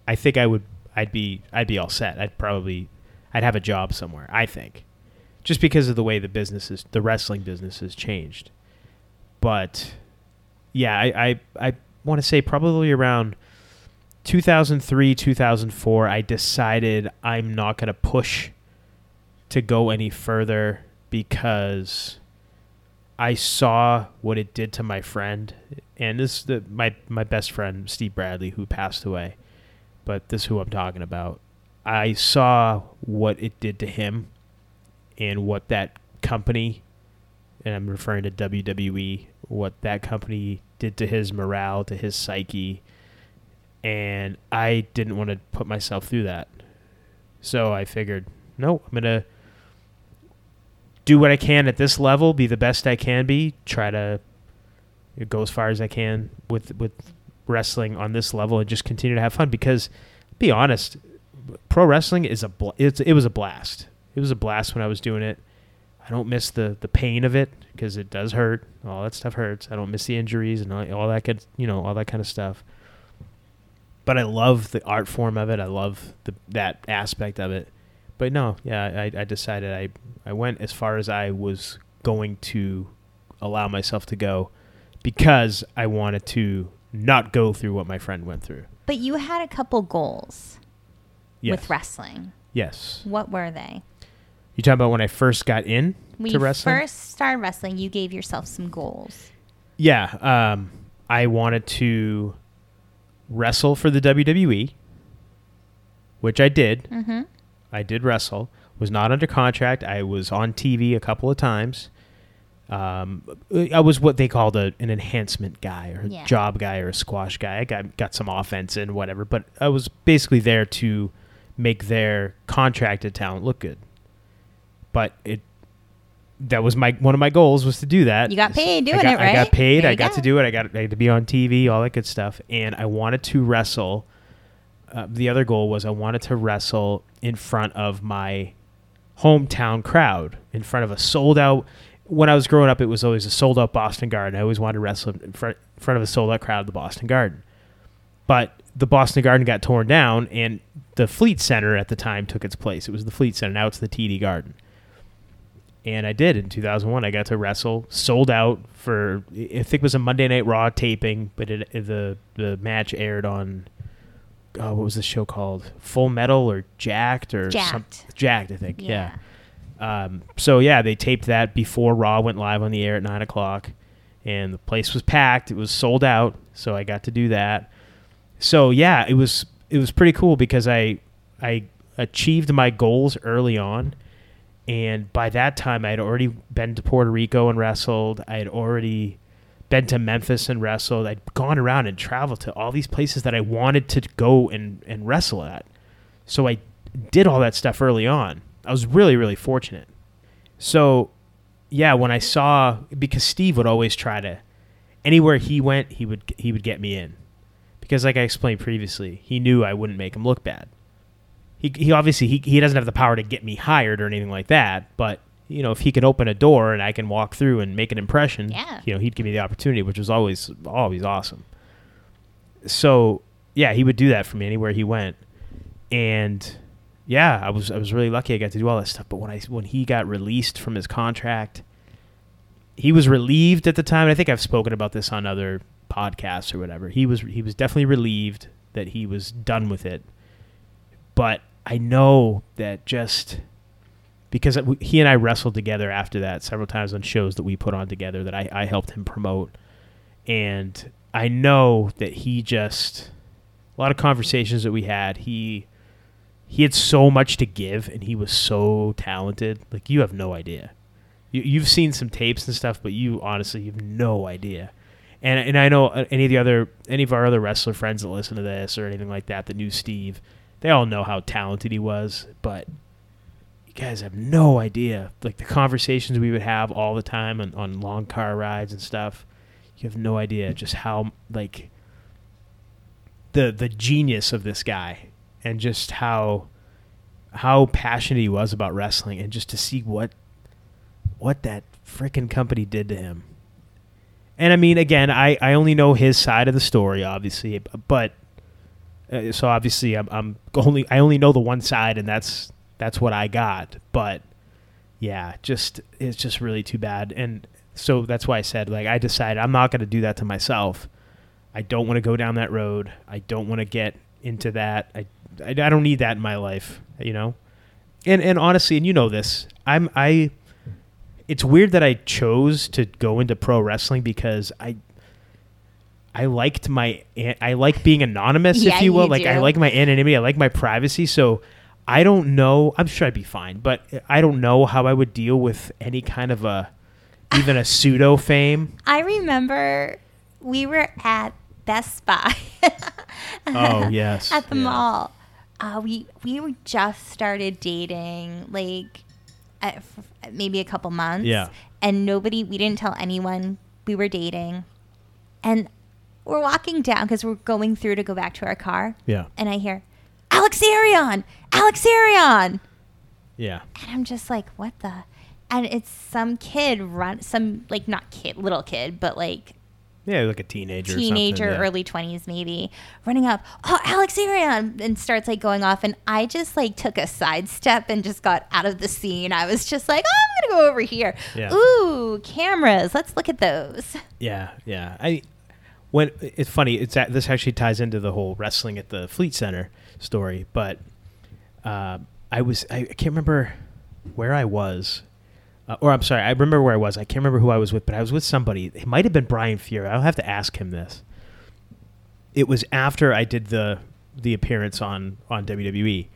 I think I would. I'd be. I'd be all set. I'd probably. I'd have a job somewhere. I think, just because of the way the business is, the wrestling business has changed. But, yeah, I. I, I want to say probably around 2003, 2004. I decided I'm not going to push to go any further because I saw what it did to my friend, and this the my my best friend Steve Bradley who passed away, but this is who I'm talking about. I saw what it did to him, and what that company, and I'm referring to WWE, what that company did to his morale, to his psyche, and I didn't want to put myself through that. So I figured, no, I'm gonna do what I can at this level, be the best I can be, try to go as far as I can with with wrestling on this level, and just continue to have fun. Because, be honest, pro wrestling is a bl- it's it was a blast. It was a blast when I was doing it. I don't miss the the pain of it because it does hurt. All that stuff hurts. I don't miss the injuries and all, all that good, you know, all that kind of stuff. But I love the art form of it. I love the that aspect of it. But no, yeah, I, I decided I I went as far as I was going to allow myself to go because I wanted to not go through what my friend went through. But you had a couple goals Yes. with wrestling. yes. What were they? You talking about when I first got in When to you wrestling? first started wrestling, you gave yourself some goals. Yeah, um, I wanted to wrestle for the WWE, which I did. Mm-hmm. I did wrestle. Was not under contract. I was on TV a couple of times. Um, I was what they called a, an enhancement guy or a Yeah. job guy or a squash guy. I got got some offense and whatever, but I was basically there to make their contracted talent look good. But it that was my one of my goals was to do that. You got paid doing I got, it, right? I got paid. I got go. to do it. I got, I got to be on TV, all that good stuff. And I wanted to wrestle. Uh, the other goal was I wanted to wrestle in front of my hometown crowd, in front of a sold out. When I was growing up, it was always a sold out Boston Garden. I always wanted to wrestle in front, in front of a sold out crowd the Boston Garden. But the Boston Garden got torn down, and the Fleet Center at the time took its place. It was the Fleet Center. Now it's the TD Garden and I did in 2001. I got to wrestle, sold out for I think it was a Monday Night Raw taping, but it, it- the the match aired on oh, what was the show called? Full Metal or Jakked or some- Jakked. Jakked, I think. Yeah. Um, so yeah, they taped that before Raw went live on the air at nine o'clock, and the place was packed. It was sold out, so I got to do that. So yeah, it was it was pretty cool because I I achieved my goals early on, and by that time I had already been to Puerto Rico and wrestled. I had already been to Memphis and wrestled. I'd gone around and traveled to all these places that I wanted to go and and wrestle at. So I did all that stuff early on. I was really really fortunate. So yeah, when I saw because Steve would always try to anywhere he went, he would he would get me in. Because like I explained previously, he knew I wouldn't make him look bad. He he obviously he, he doesn't have the power to get me hired or anything like that, but you know, if he can open a door and I can walk through and make an impression, Yeah. you know, he'd give me the opportunity, which was always always awesome. So, yeah, he would do that for me anywhere he went. And yeah, I was I was really lucky I got to do all that stuff, but when I when he got released from his contract, he was relieved at the time. And I think I've spoken about this on other podcasts or whatever. He was he was definitely relieved that he was done with it. But I know that just because he and I wrestled together after that several times on shows that we put on together that I, I helped him promote. And I know that he just a lot of conversations that we had, he he had so much to give and he was so talented. Like you have no idea. You, you've seen some tapes and stuff, but you honestly you have no idea. And and I know uh, any of the other any of our other wrestler friends that listen to this or anything like that that knew Steve, they all know how talented he was. But you guys have no idea. Like the conversations we would have all the time on, on long car rides and stuff. You have no idea just how like the the genius of this guy and just how how passionate he was about wrestling and just to see what what that freaking company did to him. And I mean, again, I, I only know his side of the story, obviously, but uh, so obviously I'm, I'm only I only know the one side, and that's that's what I got. But yeah, just it's just really too bad, and so that's why I said like I decided I'm not going to do that to myself. I don't want to go down that road. I don't want to get into that. I, I I don't need that in my life, you know. And and honestly, and you know this, I'm I it's weird that I chose to go into pro wrestling because I I liked my I like being anonymous, Yeah, if you will. you like I like my anonymity. I like my privacy. So I don't know. I'm sure I'd be fine, but I don't know how I would deal with any kind of a even a pseudo fame. I remember we were at Best Buy Oh yes, at the Yeah. mall. Uh, we we just started dating, like uh, f- maybe a couple months. Yeah. and nobody. We didn't tell anyone we were dating, and we're walking down because we're going through to go back to our car, Yeah, and I hear Alex Arion, Alex Arion, yeah, and I'm just like, what the? And it's some kid run, some like not kid, little kid, but like yeah. Like a teenager, teenager, or something, yeah. early 20s maybe, running up, oh, Alex Arion, and starts like going off. And I just like took a sidestep and just got out of the scene. I was just like, oh, I'm going to go over here. Yeah. Ooh, cameras. Let's look at those. Yeah, yeah. I when it's funny. It's a- this actually ties into the whole wrestling at the Fleet Center story. But uh, I was I can't remember where I was, uh, or I'm sorry, I remember where I was. I can't remember who I was with, but I was with somebody. It might have been Brian Fury. I'll have to ask him this. It was after I did the the appearance on on WWE,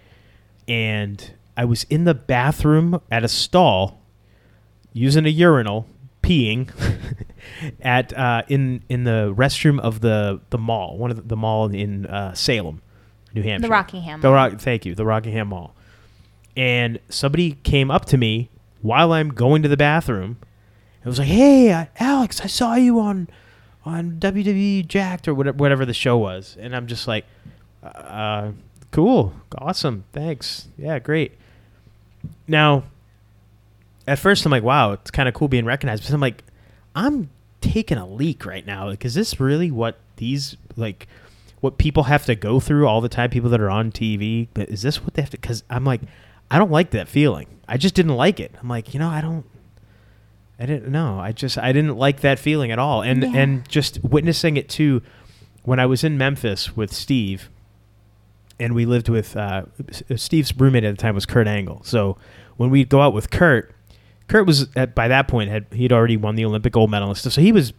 and I was in the bathroom at a stall using a urinal, peeing at uh, in in the restroom of the the mall, one of the, the mall in uh, Salem, New Hampshire. The Rockingham The. Rock. Thank you, the Rockingham Mall. And somebody came up to me while I'm going to the bathroom. It was like, "Hey, I, Alex, I saw you on on WWE Jakked or whatever, whatever the show was," and I'm just like, uh, "Cool, awesome, thanks, yeah, great." Now, at first I'm like, wow, it's kind of cool being recognized. But I'm like, I'm taking a leak right now. Like, is this really what these like what people have to go through all the time? People that are on TV, but is this what they have to? Because I'm like, I don't like that feeling. I just didn't like it. I'm like, you know, I don't. I didn't know. I just I didn't like that feeling at all. And Yeah. and just witnessing it too, when I was in Memphis with Steve, and we lived with uh, Steve's roommate at the time was Kurt Angle. So when we'd go out with Kurt, Kurt was at, by that point had he'd already won the Olympic gold medal and stuff. So he was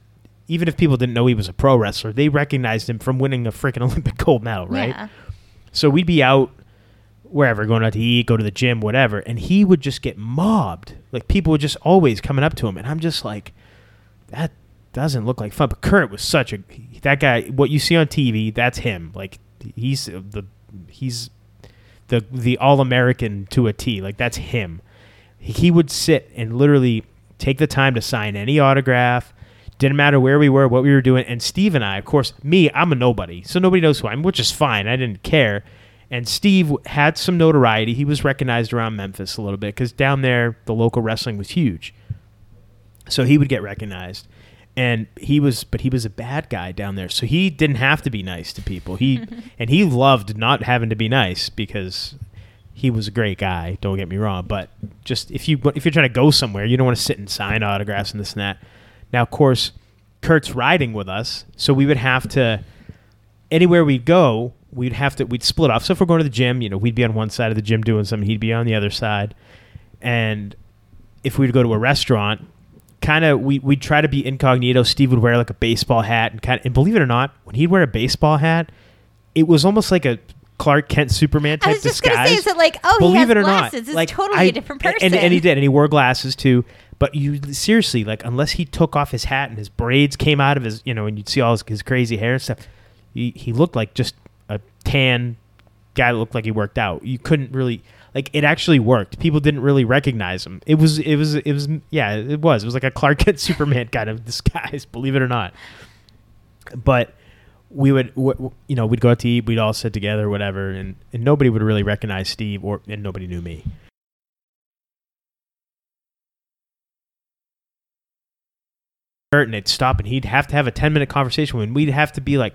even if people didn't know he was a pro wrestler, they recognized him from winning a freaking Olympic gold medal, right? Yeah. So we'd be out wherever, going out to eat, go to the gym, whatever, and he would just get mobbed. Like people would just always coming up to him, and I'm just like, that doesn't look like fun. But Kurt was such a that guy. What you see on TV, that's him. Like he's the he's the the all American to a T. Like that's him. He would sit and literally take the time to sign any autograph. Didn't matter where we were, what we were doing. And Steve and I, of course, me, I'm a nobody, so nobody knows who I am, which is fine. I didn't care. And Steve had some notoriety. He was recognized around Memphis a little bit because down there the local wrestling was huge. So he would get recognized and he was but he was a bad guy down there so he didn't have to be nice to people he and he loved not having to be nice because he was a great guy don't get me wrong but just if you if you're trying to go somewhere you don't want to sit and sign autographs and this and that. Now of course kurt's riding with us so we would have to anywhere we'd go we'd have to we'd split off. So if we're going to the gym you know we'd be on one side of the gym doing something he'd be on the other side. And if we'd go to a restaurant kind of we we'd try to be incognito. Steve would wear like a baseball hat and kind of, and believe it or not, when he'd wear a baseball hat, it was almost like a Clark Kent Superman type I was just disguise. gonna say, is it like, oh, believe it or glasses? not, It's like totally I- a different person. And, and he did, and he wore glasses too. But you seriously, like, unless he took off his hat and his braids came out of his, you know, and you'd see all his, his crazy hair and stuff, he, he looked like just a tan guy that looked like he worked out. You couldn't really like it actually worked. People didn't really recognize him. It was it was it was yeah, it was. It was like a Clark Kent Superman kind of disguise, believe it or not. But we would you know, we'd go out to eat, we'd all sit together whatever and, and nobody would really recognize Steve or and nobody knew me. And they'd stop and he'd have to have a 10 minute conversation him. We'd have to be like,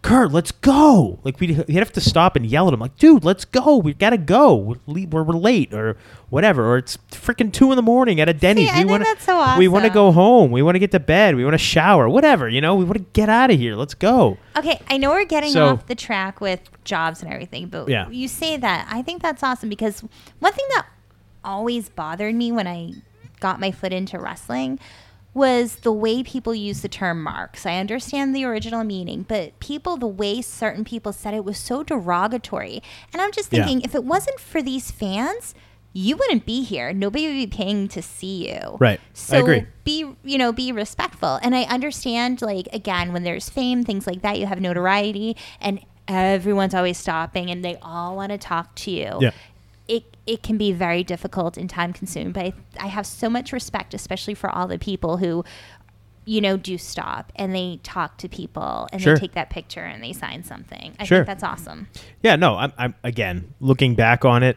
Kurt, let's go. Like we'd, he'd have to stop and yell at him, like, dude, let's go. We gotta go. We're, we're, we're late or whatever. Or it's freaking two in the morning at a Denny's. I we wanna, that's so We want to awesome. go home. We want to get to bed. We want to shower. Whatever. You know, we want to get out of here. Let's go. Okay, I know we're getting So- off the track with jobs and everything, but Yeah. you say that. I think that's awesome because one thing that always bothered me when I got my foot into wrestling was the way people use the term marks. I understand the original meaning, but people, the way certain people said it was so derogatory. And I'm just Yeah. thinking, if it wasn't for these fans, you wouldn't be here. Nobody would be paying to see you. Right. So be you know be respectful and i understand like again when there's fame things like that you have notoriety and everyone's always stopping and they all want to talk to you Yeah. It, can be very difficult and time consuming but I, I have so much respect especially for all the people who you know do stop and they talk to people and Sure. they take that picture and they sign something i Sure. think that's awesome Yeah, no, I'm, I'm again looking back on it.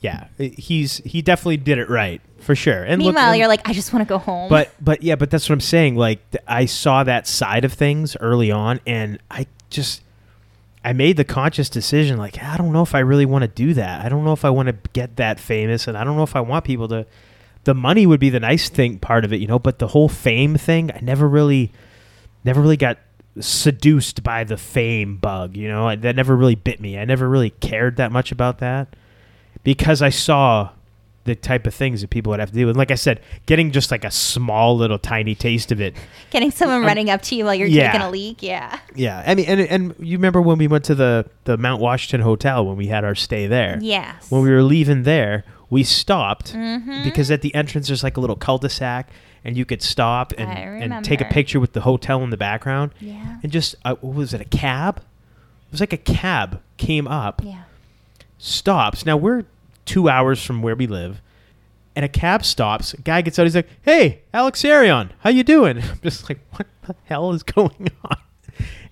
Yeah, he's he definitely did it right for sure. And look- meanwhile and- you're like i just want to go home but but yeah, but that's what I'm saying. Like th- I saw that side of things early on, and I just I made the conscious decision. Like I don't know if I really want to do that. I don't know if I want to get that famous, and I don't know if I want people to. The money would be the nice thing part of it, you know, but the whole fame thing, I never really, never really got seduced by the fame bug. You know, I, that never really bit me. I never really cared that much about that because I saw the type of things that people would have to do. And like I said, getting just like a small little tiny taste of it. getting someone Um, running up to you while you're yeah. taking a leak yeah Yeah. I mean, and, and you remember when we went to the, the Mount Washington Hotel when we had our stay there? yes When we were leaving there, we stopped Mhm. because at the entrance there's like a little cul-de-sac and you could stop and, and take a picture with the hotel in the background. yeah And just, uh, what was it, a cab? It was like a cab came up yeah stops. Now we're two hours from where we live, and a cab stops. A guy gets out. He's like, "Hey, Alex Arion, how you doing?" I'm just like, "What the hell is going on?"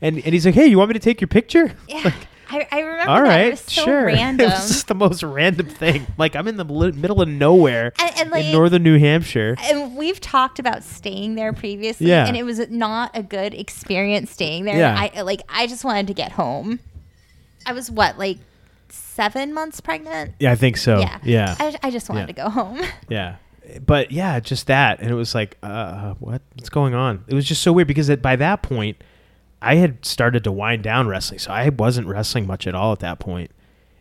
And and he's like, "Hey, you want me to take your picture?" Yeah, I, I remember All. It was so sure. random. it was just the most random thing. Like I'm in the middle of nowhere and, and, like, in northern New Hampshire. and we've talked about staying there previously, Yeah. and it was not a good experience staying there. Yeah. I like I just wanted to get home. I was what like seven months pregnant. Yeah, I think so. yeah, yeah, I, I just wanted Yeah. to go home. yeah. But yeah, just that, and it was like, uh, what? What's going on? It was just so weird because at, by that point, I had started to wind down wrestling, so I wasn't wrestling much at all at that point.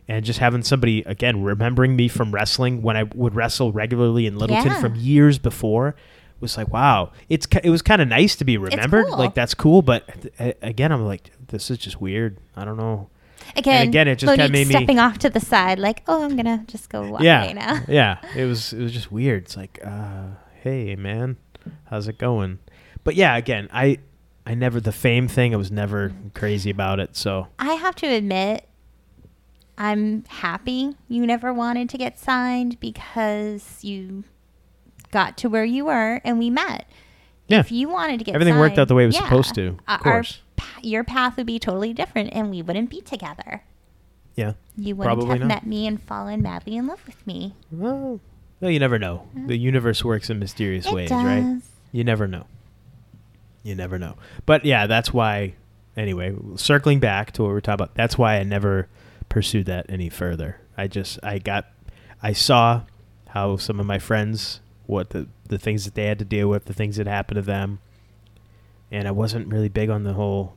And just having somebody again remembering me from wrestling when I would wrestle regularly in Littleton Yeah. from years before was like, wow. It's it was kind of nice to be remembered. cool. Like that's cool, but uh, again, I'm like, this is just weird. I don't know. Again, again, it just kinda Monique made me- stepping off to the side, like, oh, I'm gonna just go walk yeah, away now. yeah. It was it was just weird. It's like, uh, hey man, how's it going? But yeah, again, I I never the fame thing. I was never crazy about it. So I have to admit, I'm happy you never wanted to get signed because you got to where you were and we met. Yeah. If you wanted to get everything worked out the way it was yeah, supposed to. Of course. Our, pa- your path would be totally different and we wouldn't be together. yeah. You wouldn't have not. met me and fallen madly in love with me. Well, well, you never know. Mm-hmm. The universe works in mysterious it ways, does. right? You never know. You never know. But yeah, that's why. Anyway, circling back to what we were talking about, that's why I never pursued that any further. I just I got I saw how some of my friends what the the things that they had to deal with, the things that happened to them, and I wasn't really big on the whole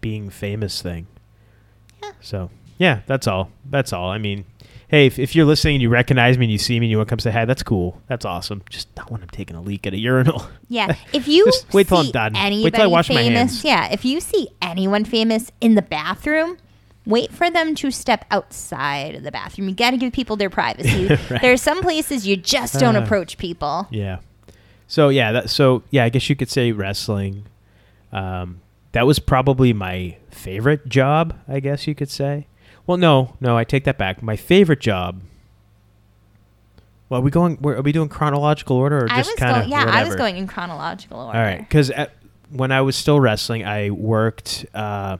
being famous thing. Yeah. So yeah, that's all. That's all. I mean, hey, if, if you're listening and you recognize me and you see me and you want to come say hi, that's cool. That's awesome. Just not when I'm taking a leak at a urinal. Yeah, if you wait till I'm done. Wait till I wash my hands. yeah. If you see anyone famous in the bathroom, wait for them to step outside of the bathroom. You got to give people their privacy. Right. There's some places you just don't Uh, approach people. Yeah. So yeah, that so yeah, I guess you could say wrestling. Um, that was probably my favorite job. I guess you could say. Well, no, no, I take that back. My favorite job. Well, are we going? Are we doing chronological order or just kind of yeah, I was going in chronological order. All right, because when I was still wrestling, I worked. Uh,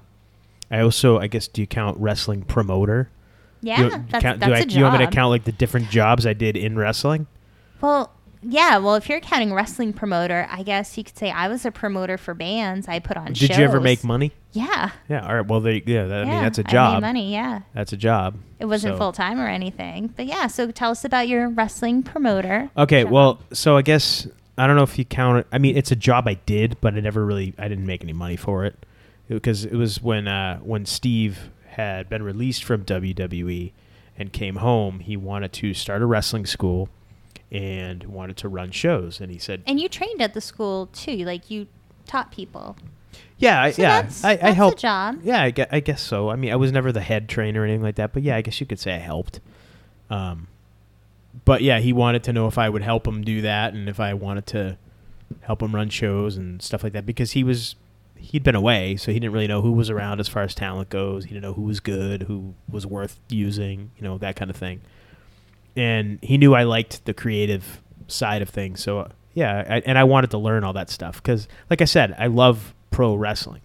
I also, I guess, do you count wrestling promoter? Yeah, You- that's, count- that's do I, a job. You want me to count like the different jobs I did in wrestling? Well, yeah. Well, if you're counting wrestling promoter, I guess you could say I was a promoter for bands. I put on Did shows. you ever make money? Yeah. Yeah. All right. Well, they, yeah. That, I mean, that's a job. I made money. Yeah. That's a job. It wasn't So- full time or anything, but yeah. So tell us about your wrestling promoter. Okay. job. Well, so I guess I don't know if you count it. I mean, it's a job I did, but I never really. I didn't make any money for it because it was when uh, when Steve had been released from WWE and came home. He wanted to start a wrestling school and wanted to run shows, and he said, and you trained at the school too. Like you taught people. "Yeah, I, So yeah, that's, I, I that's helped." job. Yeah, I guess, I guess so. I mean, I was never the head trainer or anything like that, but yeah, I guess you could say I helped. Um, but yeah, he wanted to know if I would help him do that and if I wanted to help him run shows and stuff like that because he was he'd been away, so he didn't really know who was around as far as talent goes. He didn't know who was good, who was worth using, you know, that kind of thing. And he knew I liked the creative side of things, so uh, yeah, I, and I wanted to learn all that stuff because, like I said, I love pro wrestling.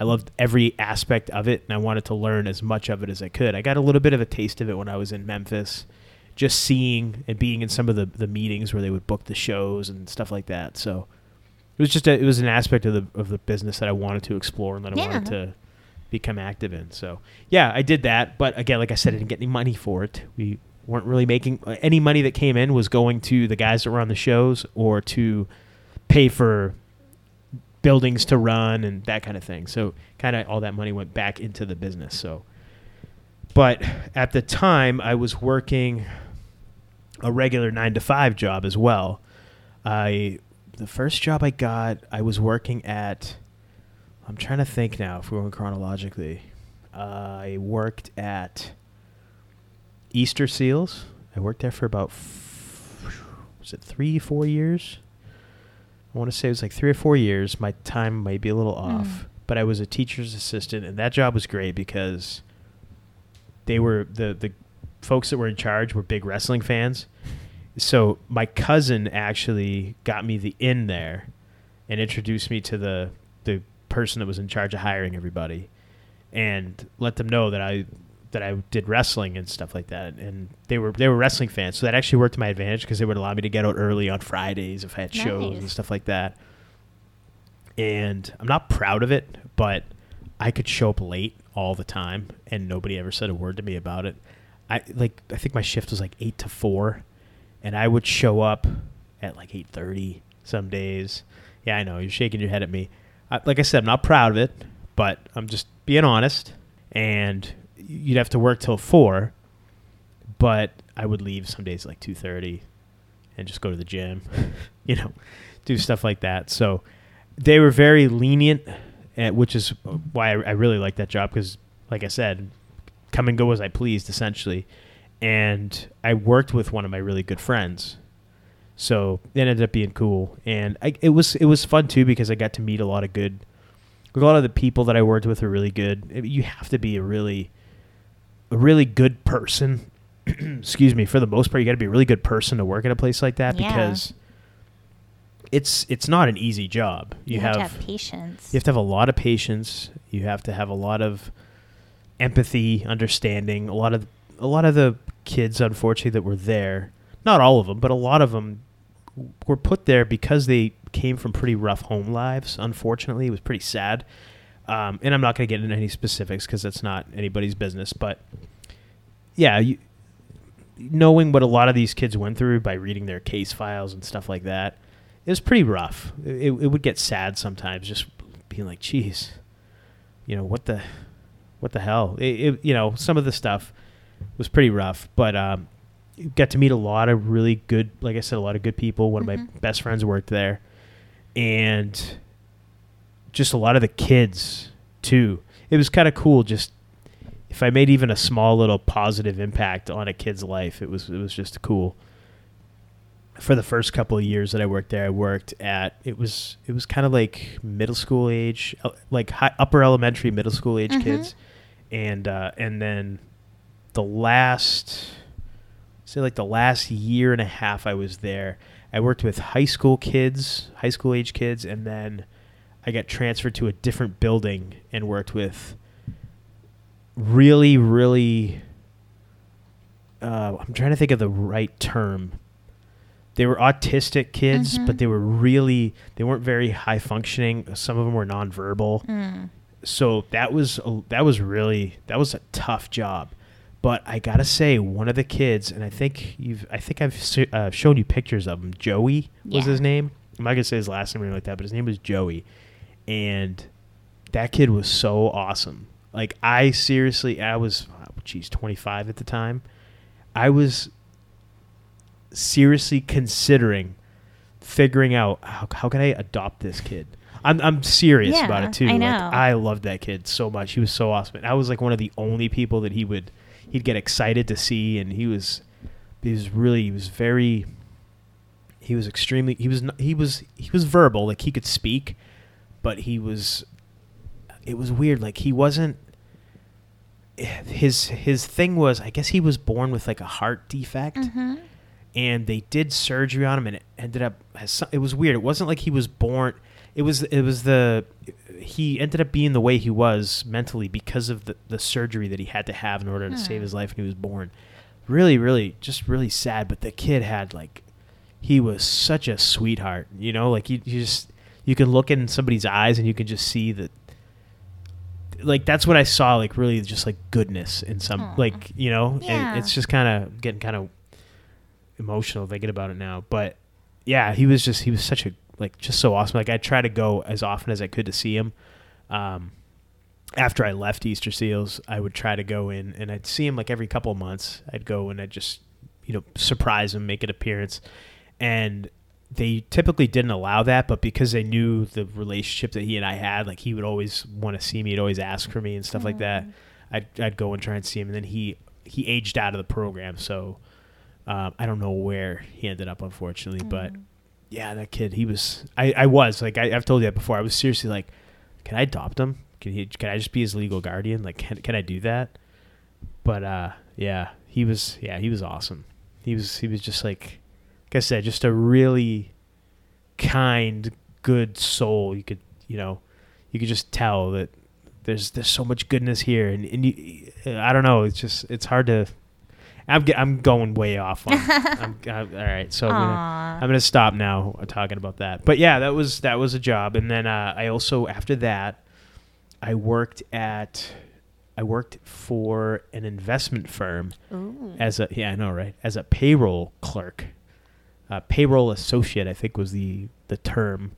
I loved every aspect of it, and I wanted to learn as much of it as I could. I got a little bit of a taste of it when I was in Memphis, just seeing and being in some of the, the meetings where they would book the shows and stuff like that. So it was just a, it was an aspect of the of the business that I wanted to explore and that I Yeah. wanted to become active in. So yeah, I did that, but again, like I said, I didn't get any money for it. We weren't really making any money that came in was going to the guys that were on the shows or to pay for buildings to run and that kind of thing. So kind of all that money went back into the business. So, but at the time I was working a regular nine to five job as well. I the first job I got, I was working at. I'm trying to think now if we're going chronologically. Uh, I worked at Easter Seals. I worked there for about f- was it three, four years? I want to say it was like three or four years. My time might be a little off, Mm. but I was a teacher's assistant, and that job was great because they were the the folks that were in charge were big wrestling fans. So my cousin actually got me the in there, and introduced me to the the person that was in charge of hiring everybody, and let them know that I that I did wrestling and stuff like that. And they were they were wrestling fans, so that actually worked to my advantage because they would allow me to get out early on Fridays if I had shows and stuff like that. And I'm not proud of it, but I could show up late all the time, and nobody ever said a word to me about it. I like I think my shift was like eight to four, and I would show up at like eight thirty some days. Yeah, I know you're shaking your head at me. I, like I said, I'm not proud of it, but I'm just being honest. And you'd have to work till four, but I would leave some days like two thirty, and just go to the gym, you know, do stuff like that. So they were very lenient, eh, which is why I, I really like that job because like I said, come and go as I pleased, essentially. And I worked with one of my really good friends, so it ended up being cool. And I, it was it was fun too because I got to meet a lot of good. A lot of the people that I worked with are really good. You have to be a really, a really good person. excuse me. For the most part, you got to be a really good person to work at a place like that Yeah. because it's it's not an easy job. You, You, have, to have patience. you have to have a lot of patience. You have to have a lot of empathy, understanding. A lot of a lot of the kids, unfortunately, that were there, not all of them, but a lot of them were put there because they came from pretty rough home lives. Unfortunately, it was pretty sad. Um, and I'm not going to get into any specifics because that's not anybody's business. But yeah, you, knowing what a lot of these kids went through by reading their case files and stuff like that, it was pretty rough. It, it would get sad sometimes, just being like, "Geez, you know what the, what the hell?" It, it, you know, some of the stuff was pretty rough, but um, got to meet a lot of really good, like I said, a lot of good people. One of my Mhm. best friends worked there, and just a lot of the kids too. It was kind of cool. Just if I made even a small little positive impact on a kid's life, it was it was just cool. For the first couple of years that I worked there, I worked at it was it was kind of like middle school age, like high, upper elementary, middle school age Mhm. kids, and uh, and then the last say like the last year and a half I was there, I worked with high school kids, high school age kids, and then I got transferred to a different building and worked with really, really. Uh, I'm trying to think of the right term. They were autistic kids, Mhm. but they were really they weren't very high functioning. Some of them were nonverbal Mm. so that was a, that was really that was a tough job but i gotta say one of the kids and i think you've i think i've uh, shown you pictures of him joey was Yeah. his name i'm not gonna say his last name or anything like that but his name was joey and that kid was so awesome like i seriously i was oh, geez 25 at the time i was seriously considering figuring out how, how can i adopt this kid I'm, I'm serious about it too. I Like, know. I loved that kid so much. He was so awesome. And I was like one of the only people that he would he'd get excited to see, and he was he was really he was very he was extremely he was he was he was verbal like he could speak, but he was it was weird like he wasn't his his thing was I guess he was born with like a heart defect Mhm. and they did surgery on him and it ended up it was weird it wasn't like he was born it was it was the he ended up being the way he was mentally because of the, the surgery that he had to have in order to save Hmm. his life when he was born really really just really sad but the kid had like he was such a sweetheart you know like you, you just you can look in somebody's eyes and you can just see that like that's what i saw like really just like goodness in some Aw. like you know Yeah. and it's just kind of getting kind of emotional thinking about it now. But yeah, he was just he was such a like just so awesome. Like I try to go as often as I could to see him. Um, after I left Easter Seals, I would try to go in and I'd see him like every couple of months. I'd go and I'd just you know surprise him, make an appearance, and they typically didn't allow that, but because they knew the relationship that he and I had, like he would always want to see me, he'd always ask for me and stuff like that. Mm. I'd I'd go and try and see him, and then he he aged out of the program, so um, I don't know where he ended up, unfortunately. But Mm. yeah, that kid, he was. I, I was like I, I've told you that before. I was seriously like, can I adopt him? Can he? Can I just be his legal guardian? Like, can can I do that? But uh, yeah, he was. Yeah, he was awesome. He was. He was just like I said, just a really kind, good soul. You could, you know, you could just tell that there's there's so much goodness here, and and you, I don't know. It's just it's hard to. I'm I'm going way off. On, I'm, I'm, all right, so I'm gonna, I'm gonna stop now talking about that. But yeah, that was that was a job, and then uh, I also after that, I worked at I worked for an investment firm Ooh. as a yeah I know right as a payroll clerk, uh, payroll associate I think was the the term,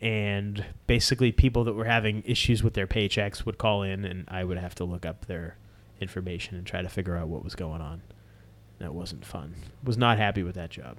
and basically people that were having issues with their paychecks would call in, and I would have to look up their information and try to figure out what was going on. That wasn't fun. Was not happy with that job.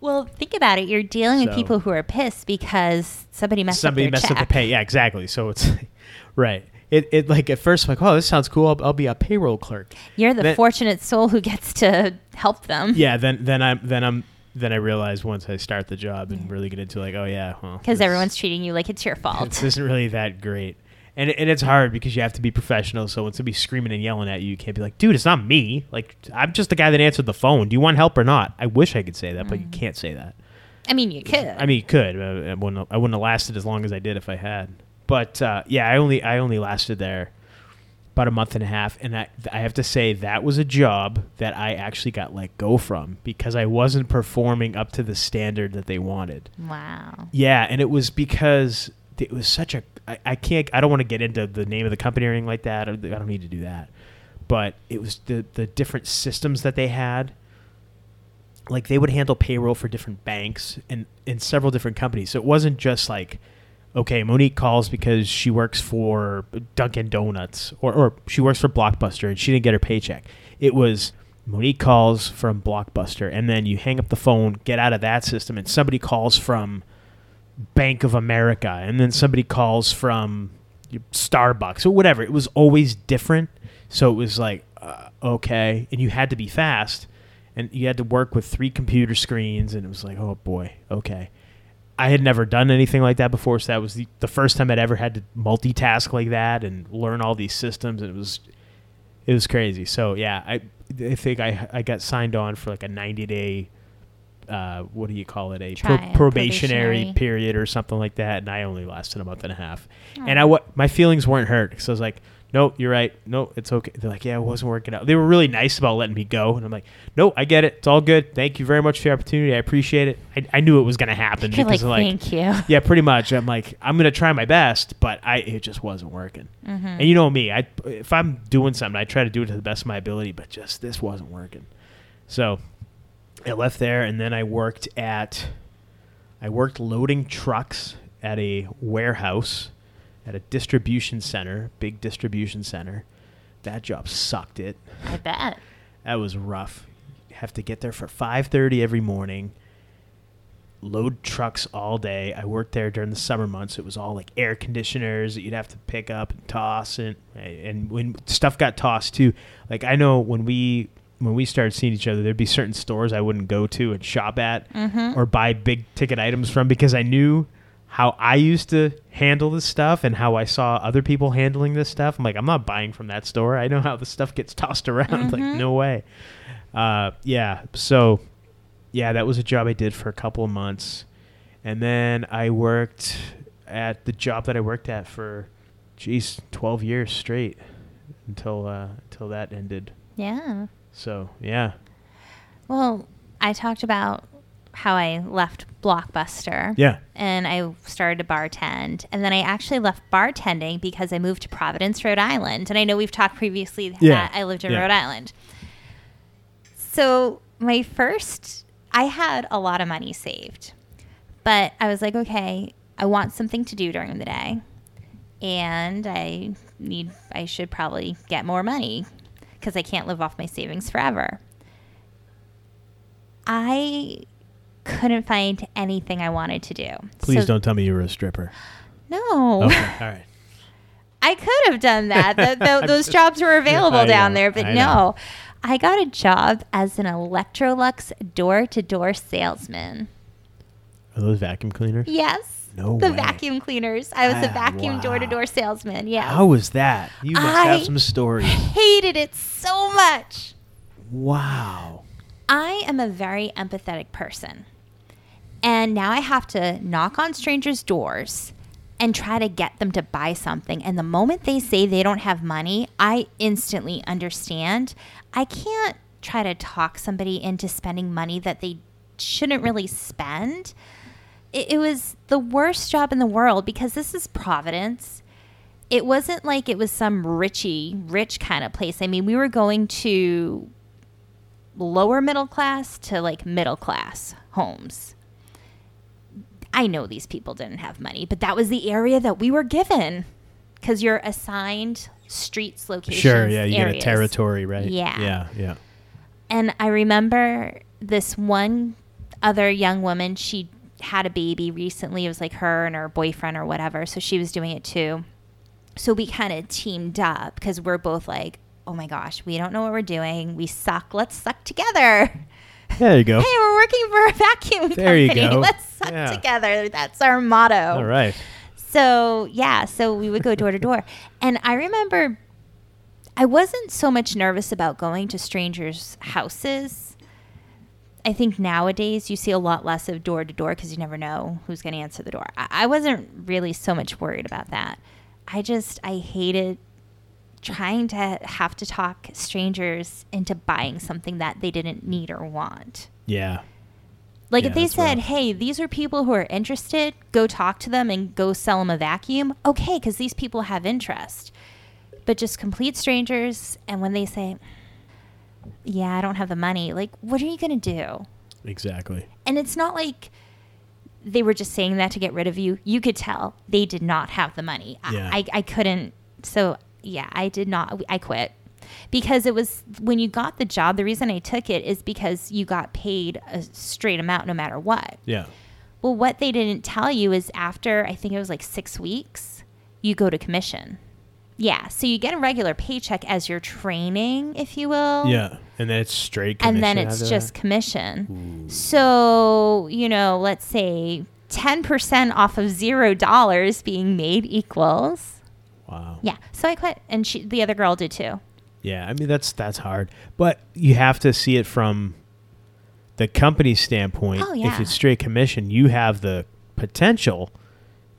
Well, think about it. You're dealing with people who are pissed because somebody messed somebody up their messed check. up the pay. Yeah, exactly. So it's right. it, it like at first like oh this sounds cool I'll, I'll be a payroll clerk You're the Then- fortunate soul who gets to help them. yeah then then i'm then i'm then i realize once i start the job and really get into like oh yeah well Because everyone's treating you like it's your fault. this isn't really that great and, and it's hard because you have to be professional so when somebody's screaming and yelling at you you can't be like dude it's not me like i'm just the guy that answered the phone do you want help or not i wish i could say that but you can't say that I mean, you could. I mean, you could. I wouldn't. I wouldn't have lasted as long as I did if I had. But uh, yeah, I only I only lasted there about a month and a half, and I I have to say that was a job that I actually got let go from because I wasn't performing up to the standard that they wanted. wow. Yeah, and it was because it was such a. I, I can't. I don't want to get into the name of the company or anything like that. I don't need to do that. But it was the the different systems that they had. Like they would handle payroll for different banks and in several different companies. So it wasn't just like, okay, Monique calls because she works for Dunkin' Donuts or, or she works for Blockbuster and she didn't get her paycheck. It was Monique calls from Blockbuster and then you hang up the phone, get out of that system, and somebody calls from Bank of America, and then somebody calls from Starbucks or whatever. It was always different. So it was like, uh, okay, and you had to be fast, and you had to work with three computer screens, and it was like, oh boy, okay. I had never done anything like that before, so that was the, the first time I'd ever had to multitask like that and learn all these systems, and it was it was crazy. So yeah, I I think I I got signed on for like a ninety day uh, what do you call it a pro- probationary, probationary. period or something like that, and I only lasted a month and a half. Oh. And I my feelings weren't hurt because I was like, no, you're right, no, it's okay. They're like, yeah, it wasn't working out. They were really nice about letting me go, and I'm like, no, I get it, it's all good. Thank you very much for the opportunity. I appreciate it. I, I knew it was gonna happen You're because like thank you. yeah, pretty much. I'm like, I'm gonna try my best, but I it just wasn't working. Mm-hmm. And you know me, I if I'm doing something, I try to do it to the best of my ability, but just this wasn't working. So I left there, and then I worked at I worked loading trucks at a warehouse at a distribution center, big distribution center. That job sucked it. I bet. That was rough. You have to get there for 5:30 every morning. Load trucks all day. I worked there during the summer months. It was all like air conditioners that you'd have to pick up and toss and and when stuff got tossed too. Like I know when we when we started seeing each other, there'd be certain stores I wouldn't go to and shop at Mm-hmm. or buy big ticket items from because I knew how I used to handle this stuff and how I saw other people handling this stuff. I'm like, I'm not buying from that store. I know how the stuff gets tossed around. Like, Mhm. no way. Uh, yeah. So, yeah, that was a job I did for a couple of months. And then I worked at the job that I worked at for, geez, 12 years straight until, uh, until that ended. Yeah. So, yeah. Well, I talked about how I left Blockbuster. Yeah. And I started to bartend. And then I actually left bartending because I moved to Providence, Rhode Island. And I know we've talked previously Yeah. that I lived in Yeah. Rhode Island. So my first, I had a lot of money saved. But I was like, okay, I want something to do during the day. And I need, I should probably get more money because I can't live off my savings forever. I couldn't find anything I wanted to do. Please So- don't tell me you were a stripper. No. Okay. All right. I could have done that. Th- th- I'm those jobs were available I down know, there, but I no. know. I got a job as an Electrolux door to door salesman. Are those vacuum cleaners? Yes. No The way. vacuum cleaners. I was a Ah, vacuum door to door salesman. Yeah. How was that? You must I- have some stories. hated it so much. Wow. I am a very empathetic person. And now I have to knock on strangers' doors and try to get them to buy something. And the moment they say they don't have money, I instantly understand. I can't try to talk somebody into spending money that they shouldn't really spend. It, it was the worst job in the world because this is Providence. It wasn't like it was some richy, rich kind of place. I mean, we were going to lower middle class to like middle class homes. I know these people didn't have money, but that was the area that we were given because you're assigned streets, locations. Sure. Yeah. You areas. get a territory, right? Yeah. Yeah. Yeah. And I remember this one other young woman, she had a baby recently. It was like her and her boyfriend or whatever. So she was doing it too. So we kind of teamed up because we're both like, oh my gosh, we don't know what we're doing. We suck. Let's suck together. There you go. Hey, we're working for a vacuum There you company. go. Let's suck Yeah. together. That's our motto. All right. So yeah, so we would go door to door, and I remember I wasn't so much nervous about going to strangers' houses. I think nowadays you see a lot less of door to door because you never know who's going to answer the door. I, I wasn't really so much worried about that. I just I hated trying to have to talk strangers into buying something that they didn't need or want. Yeah. Like Yeah, if they said, rough. "Hey, these are people who are interested. Go talk to them and go sell them a vacuum." Okay, because these people have interest. But just complete strangers, and when they say, "Yeah, I don't have the money," like, what are you gonna do? Exactly. And it's not like they were just saying that to get rid of you. You could tell they did not have the money. I- Yeah. I, I couldn't. So yeah, I did not. I quit because it was when you got the job. The reason I took it is because you got paid a straight amount no matter what. Yeah. Well, what they didn't tell you is after I think it was like six weeks, you go to commission. Yeah, so you get a regular paycheck as your training, if you will Yeah. And then it's straight. and then it's just that? commission. So, you know, let's say 10% off of zero dollars being made equals. Wow. Yeah. So I quit and she, the other girl did too. Yeah, I mean that's that's hard, but you have to see it from the company's standpoint. Oh, yeah. If it's straight commission, you have the potential.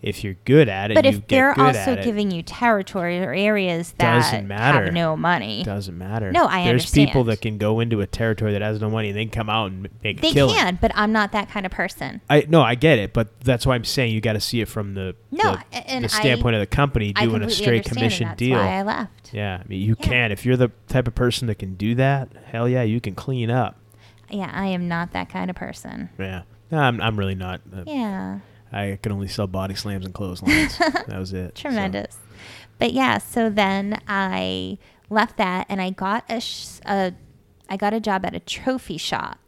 If you're good at it, But you if get they're also it. giving you territory or areas that Doesn't matter. have no money, doesn't matter. No, I There's people that can go into a territory that has no money and then come out and make they can, but I'm not that kind of person. I no, I get it, but that's why I'm saying you got to see it from the No, the, the standpoint of the company doing a straight understand, commission that's deal. why I left. Yeah, I mean you Yeah. can if you're the type of person that can do that. Hell yeah, you can clean up. Yeah, I am not that kind of person. Yeah, no, I'm I'm really not. Uh, Yeah. I could only sell body slams and clotheslines. that was it. so. Tremendous. But yeah, so then I left that and I got a, sh- a I got a job at a trophy shop.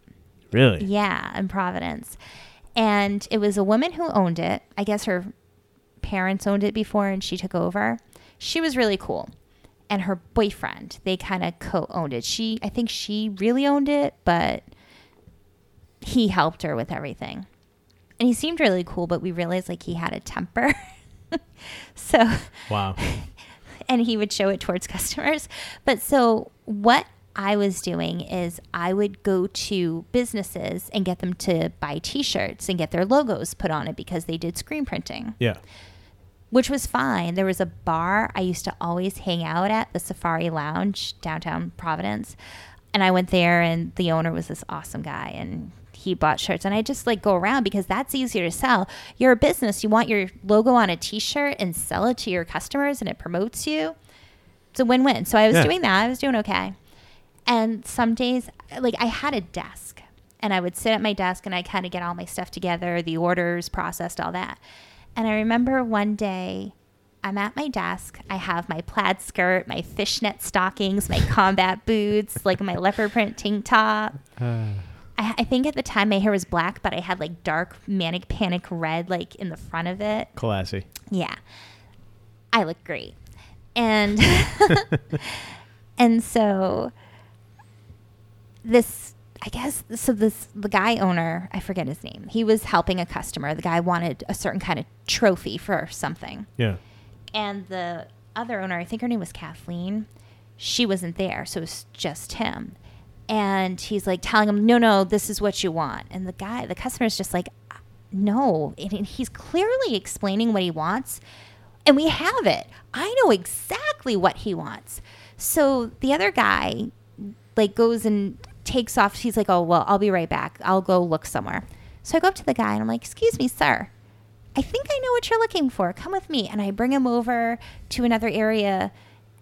Really? Yeah, in Providence. And it was a woman who owned it. I guess her parents owned it before and she took over. She was really cool. And her boyfriend, they kind of co-owned it. She I think she really owned it, but he helped her with everything. And he seemed really cool, but we realized like he had a temper. so Wow. and he would show it towards customers. But so what I was doing is I would go to businesses and get them to buy t-shirts and get their logos put on it because they did screen printing, Yeah. which was fine. There was a bar I used to always hang out at, the Safari Lounge downtown Providence. And I went there and the owner was this awesome guy and he bought shirts and I just like go around because that's easier to sell. You're a business, you want your logo on a t-shirt and sell it to your customers and it promotes you. It's a win-win. So I was Yeah. doing that. I was doing okay. And some days like I had a desk and I would sit at my desk and I kind of get all my stuff together, the orders processed, all that. And I remember one day I'm at my desk. I have my plaid skirt, my fishnet stockings, my combat boots, like my leopard print tank top. Uh. I, I think at the time my hair was black, but I had like dark manic panic red, like in the front of it. Classy. Yeah. I look great. And and so this I guess so this the guy owner, I forget his name. He was helping a customer. The guy wanted a certain kind of trophy for something. Yeah. And the other owner, I think her name was Kathleen, she wasn't there, so it was just him. And he's like telling him, "No, no, this is what you want." And the guy, the customer is just like, "No." And he's clearly explaining what he wants, and we have it. I know exactly what he wants. So the other guy like goes and takes off. He's like, "Oh, well, I'll be right back. I'll go look somewhere." So I go up to the guy and I'm like, "Excuse me, sir. I think I know what you're looking for. Come with me." And I bring him over to another area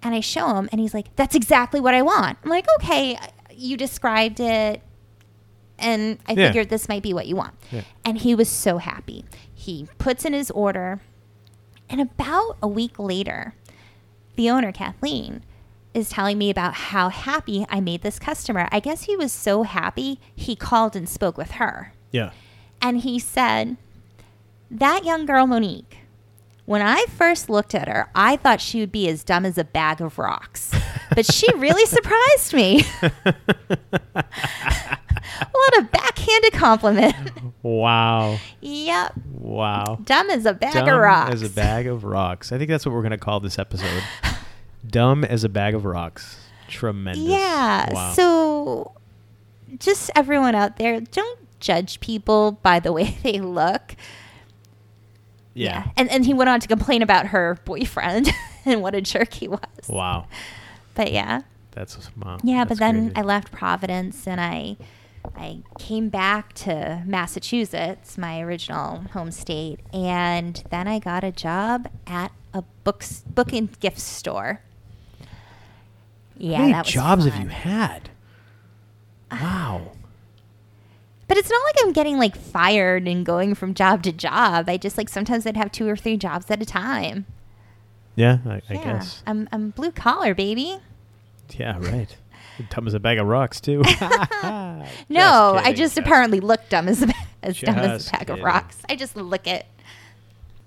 and I show him and he's like, "That's exactly what I want." I'm like, "Okay, you described it and I Yeah. figured this might be what you want." Yeah. And he was so happy. He puts in his order and about a week later, the owner, Kathleen, is telling me about how happy I made this customer. I guess he was so happy, he called and spoke with her. Yeah. And he said, That young girl, Monique, When I first looked at her, I thought she would be as dumb as a bag of rocks. But she really surprised me. what a backhanded compliment. Wow. yep. Wow. Dumb as a bag Dumb of rocks. as a bag of rocks. I think that's what we're going to call this episode. Dumb as a bag of rocks. Tremendous. Yeah. Wow. So just everyone out there, don't judge people by the way they look. Yeah. And and he went on to complain about her boyfriend and what a jerk he was. Wow. But yeah. That's wow. Yeah, That's but then crazy. I left Providence and I I came back to Massachusetts, my original home state, and then I got a job at a books book and gift store. Yeah, How many that was jobs have you had? Uh, wow. But it's not like I'm getting like fired and going from job to job. I just like sometimes I'd have two or three jobs at a time. Yeah, I, I yeah, guess. I'm I'm blue collar, baby. Yeah, right. Dumb as a bag of rocks too. No, I kidding, just apparently look dumb as a, as dumb as a bag of rocks. I just look it.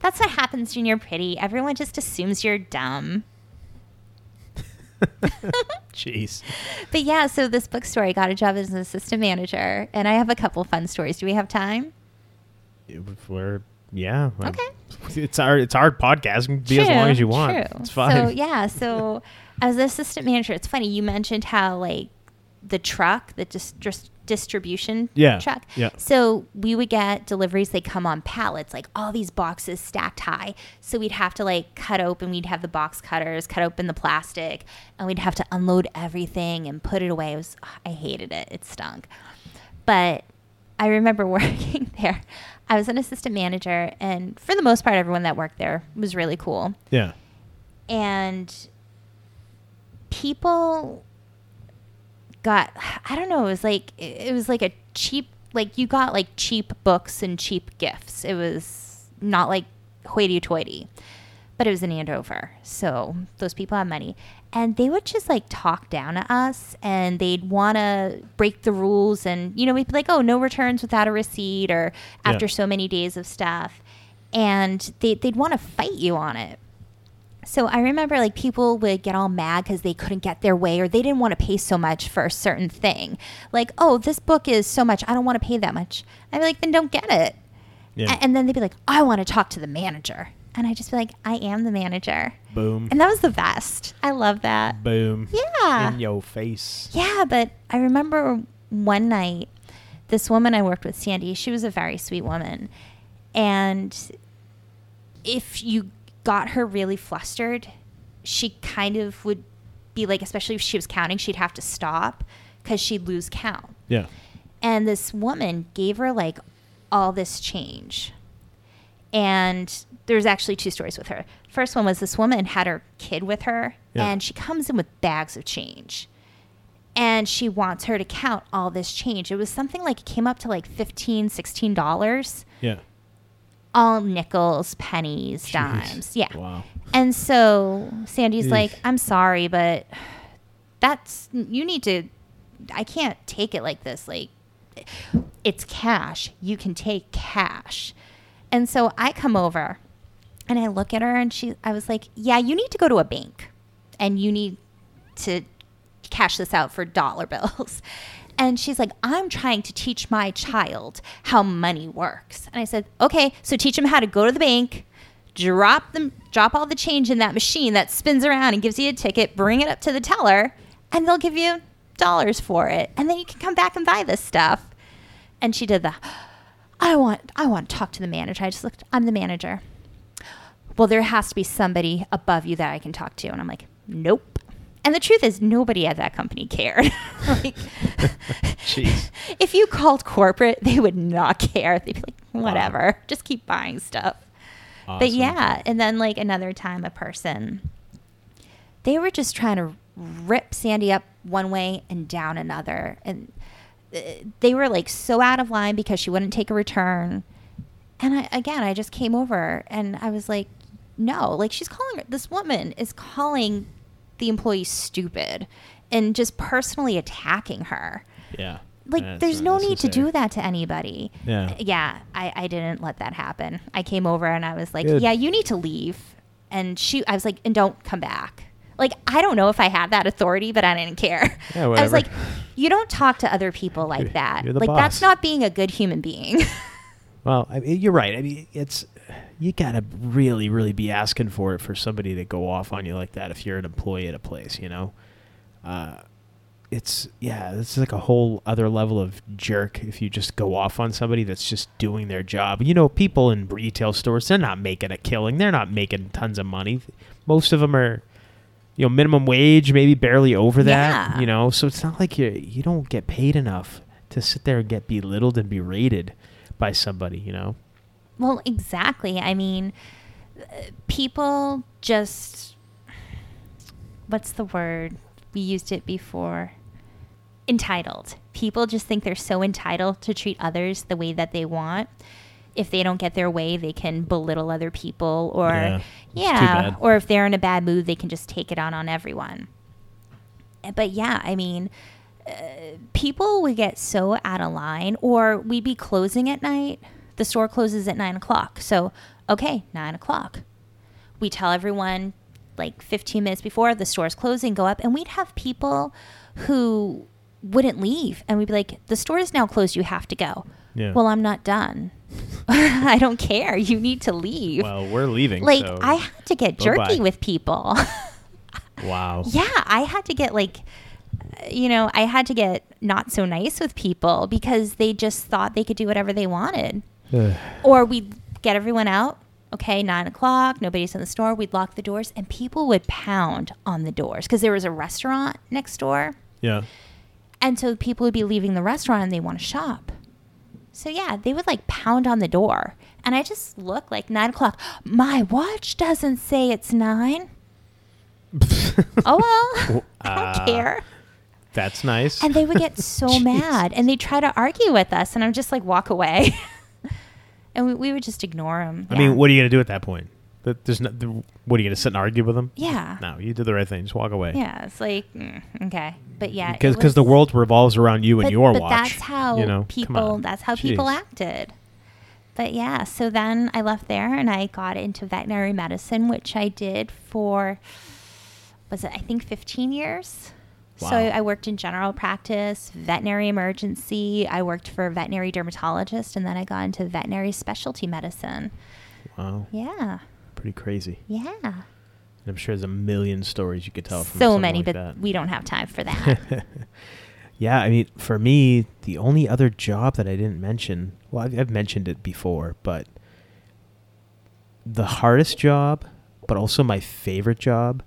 That's what happens when you're pretty. Everyone just assumes you're dumb. Jeez. But yeah, so this bookstore, I got a job as an assistant manager, and I have a couple fun stories. Do we have time? We're yeah. Okay. It's our it's our podcast. Be as long as you want. True. It's fine. So yeah, so as an assistant manager, it's funny you mentioned how like the truck, that just dis- distribution Yeah, truck. yeah. So we would get deliveries. They come on pallets, like all these boxes stacked high. So we'd have to like cut open. We'd have the box cutters cut open the plastic, and we'd have to unload everything and put it away. It was ah, I hated it. It stunk. But I remember working there. I was an assistant manager, and for the most part, everyone that worked there was really cool. yeah. And people got, I don't know, it was like, it was like a cheap, like you got like cheap books and cheap gifts. It was not like hoity toity, but it was in Andover. So those people have money. And they would just like talk down to us and they'd want to break the rules. And, you know, we'd be like, oh, no returns without a receipt or Yeah. after so many days of stuff. And they, they'd want to fight you on it. So I remember like people would get all mad because they couldn't get their way or they didn't want to pay so much for a certain thing. Like, oh, this book is so much. I don't want to pay that much. I'd be like, then don't get it. Yeah. A- And then they'd be like, I want to talk to the manager. And I'd just be like, I am the manager. Boom. And that was the best. I love that. Boom. Yeah. In your face. Yeah, but I remember one night, this woman I worked with, Sandy, she was a very sweet woman. And if you got her really flustered, she kind of would be like, especially if she was counting, she'd have to stop because she'd lose count. Yeah. And this woman gave her like all this change. And there's actually two stories with her. First one was this woman had her kid with her, Yeah. and she comes in with bags of change. And she wants her to count all this change. It was something like it came up to like $15, $16, Yeah. All nickels, pennies, Jeez. dimes. Yeah. Wow. And so Sandy's Eesh. like, I'm sorry, but that's, you need to, I can't take it like this. Like, it's cash. You can take cash. And so I come over and I look at her and she, I was like, yeah, you need to go to a bank and you need to cash this out for dollar bills. And she's like, I'm trying to teach my child how money works. And I said, okay, so teach him how to go to the bank, drop them, drop all the change in that machine that spins around and gives you a ticket, bring it up to the teller, and they'll give you dollars for it. And then you can come back and buy this stuff. And she did the, I want, I want to talk to the manager. I just looked, I'm the manager. Well, there has to be somebody above you that I can talk to. And I'm like, nope. And the truth is, nobody at that company cared. like, Jeez. if you called corporate, they would not care. They'd be like, whatever, just keep buying stuff. But yeah, and then like another time, a person, they were just trying to rip Sandy up one way and down another. And uh, they were like so out of line because she wouldn't take a return. And I, again, I just came over and I was like, no, like she's calling this woman is calling the employee stupid and just personally attacking her. Yeah. like there's no need to do that to anybody. Yeah. Yeah, I, I didn't let that happen. I came over and I was like, Good. yeah, you need to leave. And she, I was like, and don't come back. Like, I don't know if I had that authority, but I didn't care. Yeah, I was like, you don't talk to other people like that. you're the like, that's not being a good human being. Well, I mean, you're right. I mean, it's you gotta really, really be asking for it for somebody to go off on you like that if you're an employee at a place. You know, uh, it's yeah, it's like a whole other level of jerk if you just go off on somebody that's just doing their job. You know, people in retail stores they're not making a killing. They're not making tons of money. Most of them are. You know, minimum wage, maybe barely over that. Yeah. You know, so it's not like you you don't get paid enough to sit there and get belittled and berated by somebody. You know. Well, exactly. I mean, people just what's the word? We used it before. Entitled. People just think they're so entitled to treat others the way that they want. If they don't get their way, they can belittle other people or Yeah, yeah, or if they're in a bad mood, they can just take it out on everyone. But yeah, I mean, uh, people would get so out of line, or we'd be closing at night. The store closes at nine o'clock. So, okay, nine o'clock. We tell everyone like 15 minutes before the store's closing, go up, and we'd have people who wouldn't leave. And we'd be like, the store is now closed. You have to go. Yeah. Well, I'm not done. I don't care. You need to leave. Well, we're leaving. like, so I had to get bye-bye. jerky with people. wow. Yeah, I had to get like, you know, I had to get not so nice with people because they just thought they could do whatever they wanted. Or we'd get everyone out. Okay, nine o'clock, nobody's in the store. We'd lock the doors, and people would pound on the doors because there was a restaurant next door. yeah. And so people would be leaving the restaurant and they want to shop. So yeah, they would like pound on the door. And I just look like nine o'clock. My watch doesn't say it's nine. oh well. I don't Uh, care. That's nice. And they would get so mad and they'd try to argue with us. And I'm just like, walk away. And we, we would just ignore them. I mean, what are you gonna do at that point? That there's no. The, what are you gonna sit and argue with them? Yeah. No, you did the right thing. Just walk away. Yeah. It's like, mm, okay. But yeah. Because because the world revolves around you and but, your but watch. that's how you know, people that's how people acted but yeah so then i left there and i got into veterinary medicine which i did for was it i think 15 years so i worked in general practice veterinary emergency i worked for a veterinary dermatologist and then i got into veterinary specialty medicine Wow, yeah pretty crazy. yeah I'm sure there's a million stories you could tell. From so many like but that. we don't have time for that Yeah, I mean, for me, the only other job that I didn't mention, well, I've, I've mentioned it before, but the hardest job, but also my favorite job,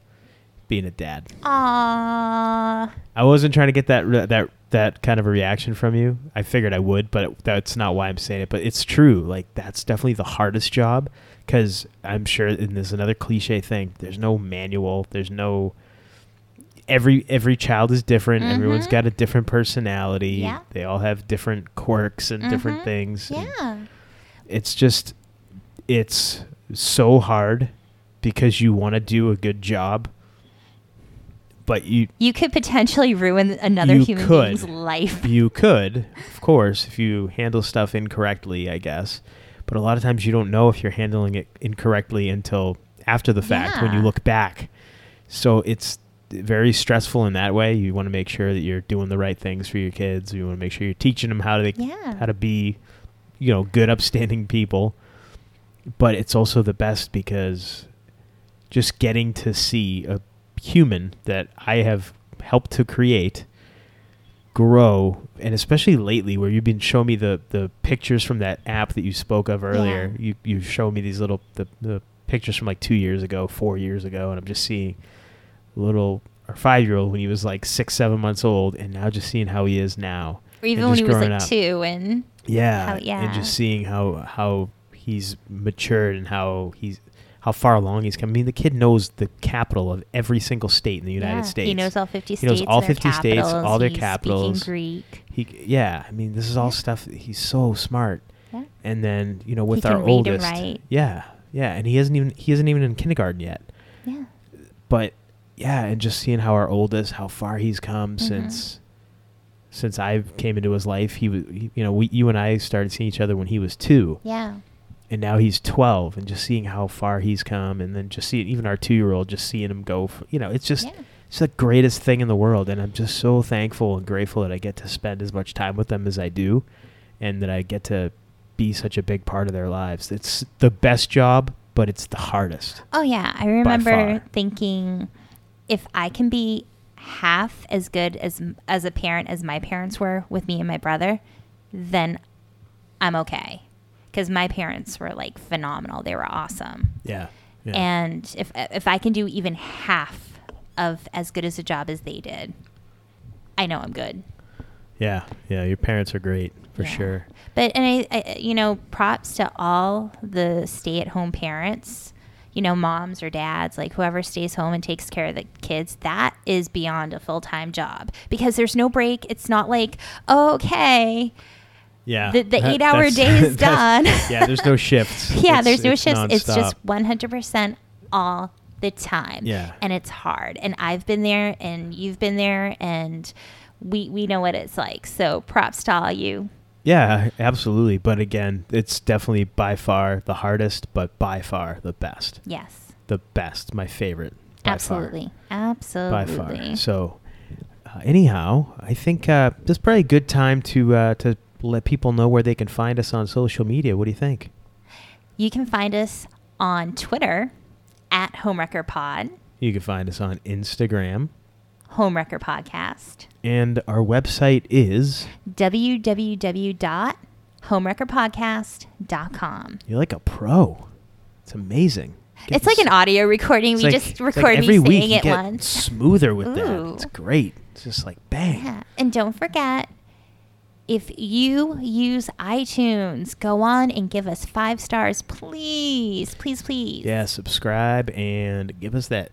being a dad. Aww. I wasn't trying to get that re- that that kind of a reaction from you. I figured I would, but that's not why I'm saying it. But it's true. Like that's definitely the hardest job because I'm sure, and there's another cliche thing. There's no manual. There's no every every child is different. Everyone's Mhm. got a different personality. Yeah. They all have different quirks and different Mhm. things. Yeah. it's just it's so hard because you want to do a good job, but you You could potentially ruin another human could. being's life. you could, of course, if you handle stuff incorrectly, I guess. But a lot of times you don't know if you're handling it incorrectly until after the fact when you look back. So it's very stressful in that way. You want to make sure that you're doing the right things for your kids. You want to make sure you're teaching them how to Yeah. how to be, you know, good upstanding people. But it's also the best because just getting to see a human that I have helped to create grow and especially lately where you've been showing me the the pictures from that app that you spoke of earlier. You you show me these little the, the pictures from like two years ago four years ago and i'm just seeing little or five year old when he was like six seven months old and now just seeing how he is now. Or even when he was like up. two and yeah, How- and just seeing how how he's matured and how he's how far along he's come. I mean, the kid knows the capital of every single state in the United yeah, States. He knows all 50 states. He knows all their 50 states, capitals. all their He's capitals. Speaking Greek. He, yeah, I mean, this is all Yeah. stuff. He's so smart. Yeah. And then you know, with can our read and oldest, write. yeah, yeah, and he hasn't even he isn't even in kindergarten yet. Yeah. But yeah, and just seeing how our oldest, how far he's come Mhm. since since I came into his life. He was, he- you know, we, you and I started seeing each other when he was two, Yeah. And now he's 12, and just seeing how far he's come, and then just seeing even our two year old, just seeing him go, f you know, it's just. Yeah. It's the greatest thing in the world, and I'm just so thankful and grateful that I get to spend as much time with them as I do, and that I get to be such a big part of their lives. It's the best job, but it's the hardest. Oh yeah, I remember thinking if I can be half as good as as a parent as my parents were with me and my brother, then I'm okay. Cuz my parents were like phenomenal. They were awesome. Yeah. yeah. And if if I can do even half of as good as a job as they did, I know I'm good. yeah, yeah, your parents are great for Yeah. sure. But and I, I, you know, props to all the stay-at-home parents. You know, moms or dads, like whoever stays home and takes care of the kids. That is beyond a full-time job because there's no break. It's not like oh, okay, Yeah. The- the that- eight-hour day is done. yeah, there's no shifts. yeah, It's- there's no shifts. It's just 100% all the time. Yeah. and it's hard. And I've been there, and you've been there, and we we know what it's like. So props to all you. Yeah, absolutely. But again, it's definitely by far the hardest, but by far the best. Yes, The best, my favorite. by far. absolutely, by far. So, uh, anyhow, I think uh, this is probably a good time to uh, to let people know where they can find us on social media. What do you think? You can find us on Twitter at Homewrecker Pod, You can find us on Instagram, Homewrecker Podcast, and our website is www.homewreckerpodcast.com. you're like a pro. It's amazing. Get It's like an audio recording. We like- just like record every me week saying you it once. Smoother with that. It's great. It's just like bang. Yeah. And don't forget, if you use iTunes, go on and give us five stars, please. Please, please. Yeah, subscribe and give us that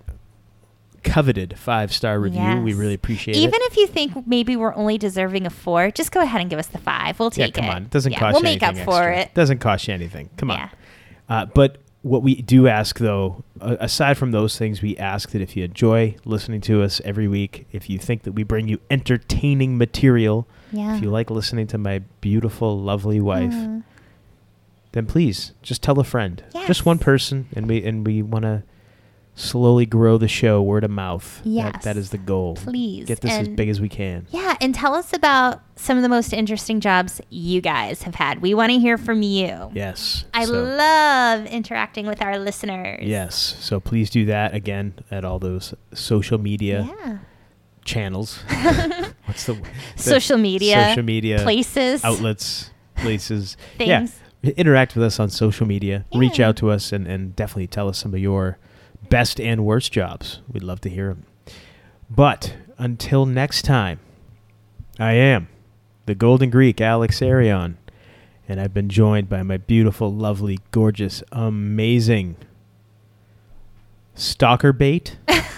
coveted five star review. We really appreciate Even it. Even if you think maybe we're only deserving a four, just go ahead and give us the five. We'll yeah, take come it. Come on. It doesn't Yeah, cost We'll you make up for extra. it. Doesn't cost you anything. Come on. Yeah. Uh, but what we do ask, though, uh, aside from those things, we ask that if you enjoy listening to us every week, if you think that we bring you entertaining material, Yeah. if you like listening to my beautiful, lovely wife, Uh, then please just tell a friend, just one person, and we and we want to slowly grow the show word of mouth. That- Yes. that is the goal. Please. get this as big as we can. yeah, and tell us about some of the most interesting jobs you guys have had. We want to hear from you. Yes. I so- love interacting with our listeners. Yes. So please do that again at all those social media Yeah. channels. What's the, the Social media. Social media Places. outlets, places. Things. Yeah. Interact with us on social media. Reach out to us and, and definitely tell us some of your best and worst jobs. We'd love to hear them. But until next time, I am the Golden Greek, Alex Arion, and I've been joined by my beautiful, lovely, gorgeous, amazing stalker bait,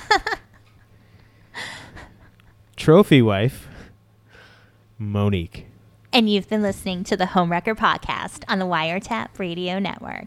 trophy wife, Monique. And you've been listening to the Homewrecker Podcast on the Wiretap Radio Network.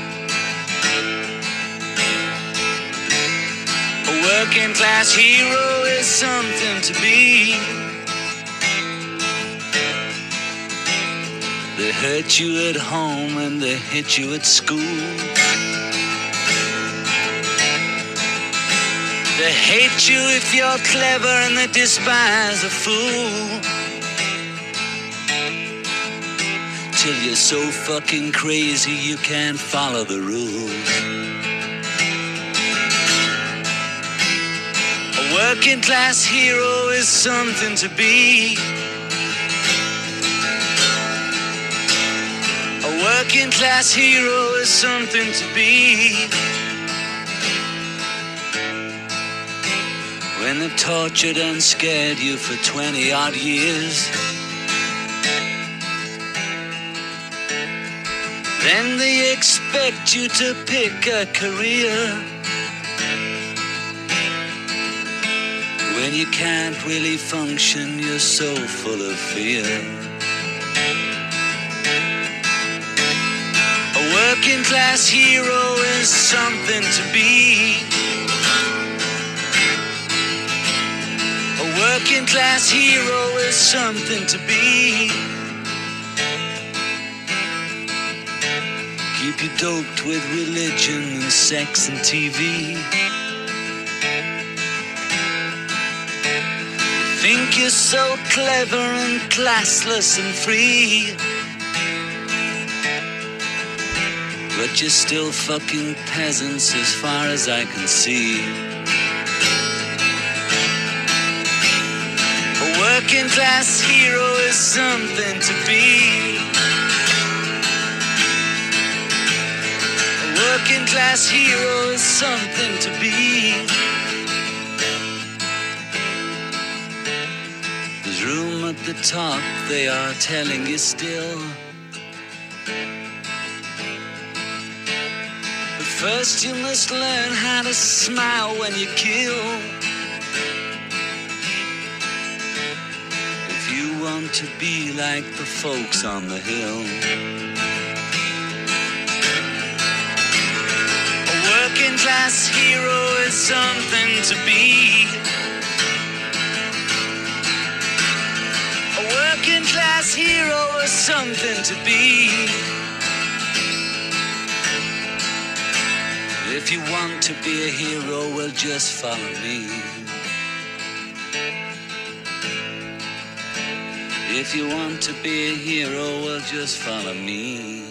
A working class hero is something to be. They hurt you at home and they hit you at school. They hate you if you're clever and they despise a fool. Till you're so fucking crazy you can't follow the rules. Working class hero is something to be. A working class hero is something to be. When they've tortured and scared you for 20 odd years. Then they expect you to pick a career. When you can't really function, you're so full of fear. A working class hero is something to be. A working class hero is something to be. Keep you doped with religion and sex and TV. Think you're so clever and classless and free. But you're still fucking peasants as far as I can see. A working class hero is something to be. A working class hero is something to be. At the top, they are telling you still. But first, you must learn how to smile when you kill. If you want to be like the folks on the hill. A working class hero is something to be. Working class hero is something to be. If you want to be a hero, well, just follow me. If you want to be a hero, well, just follow me.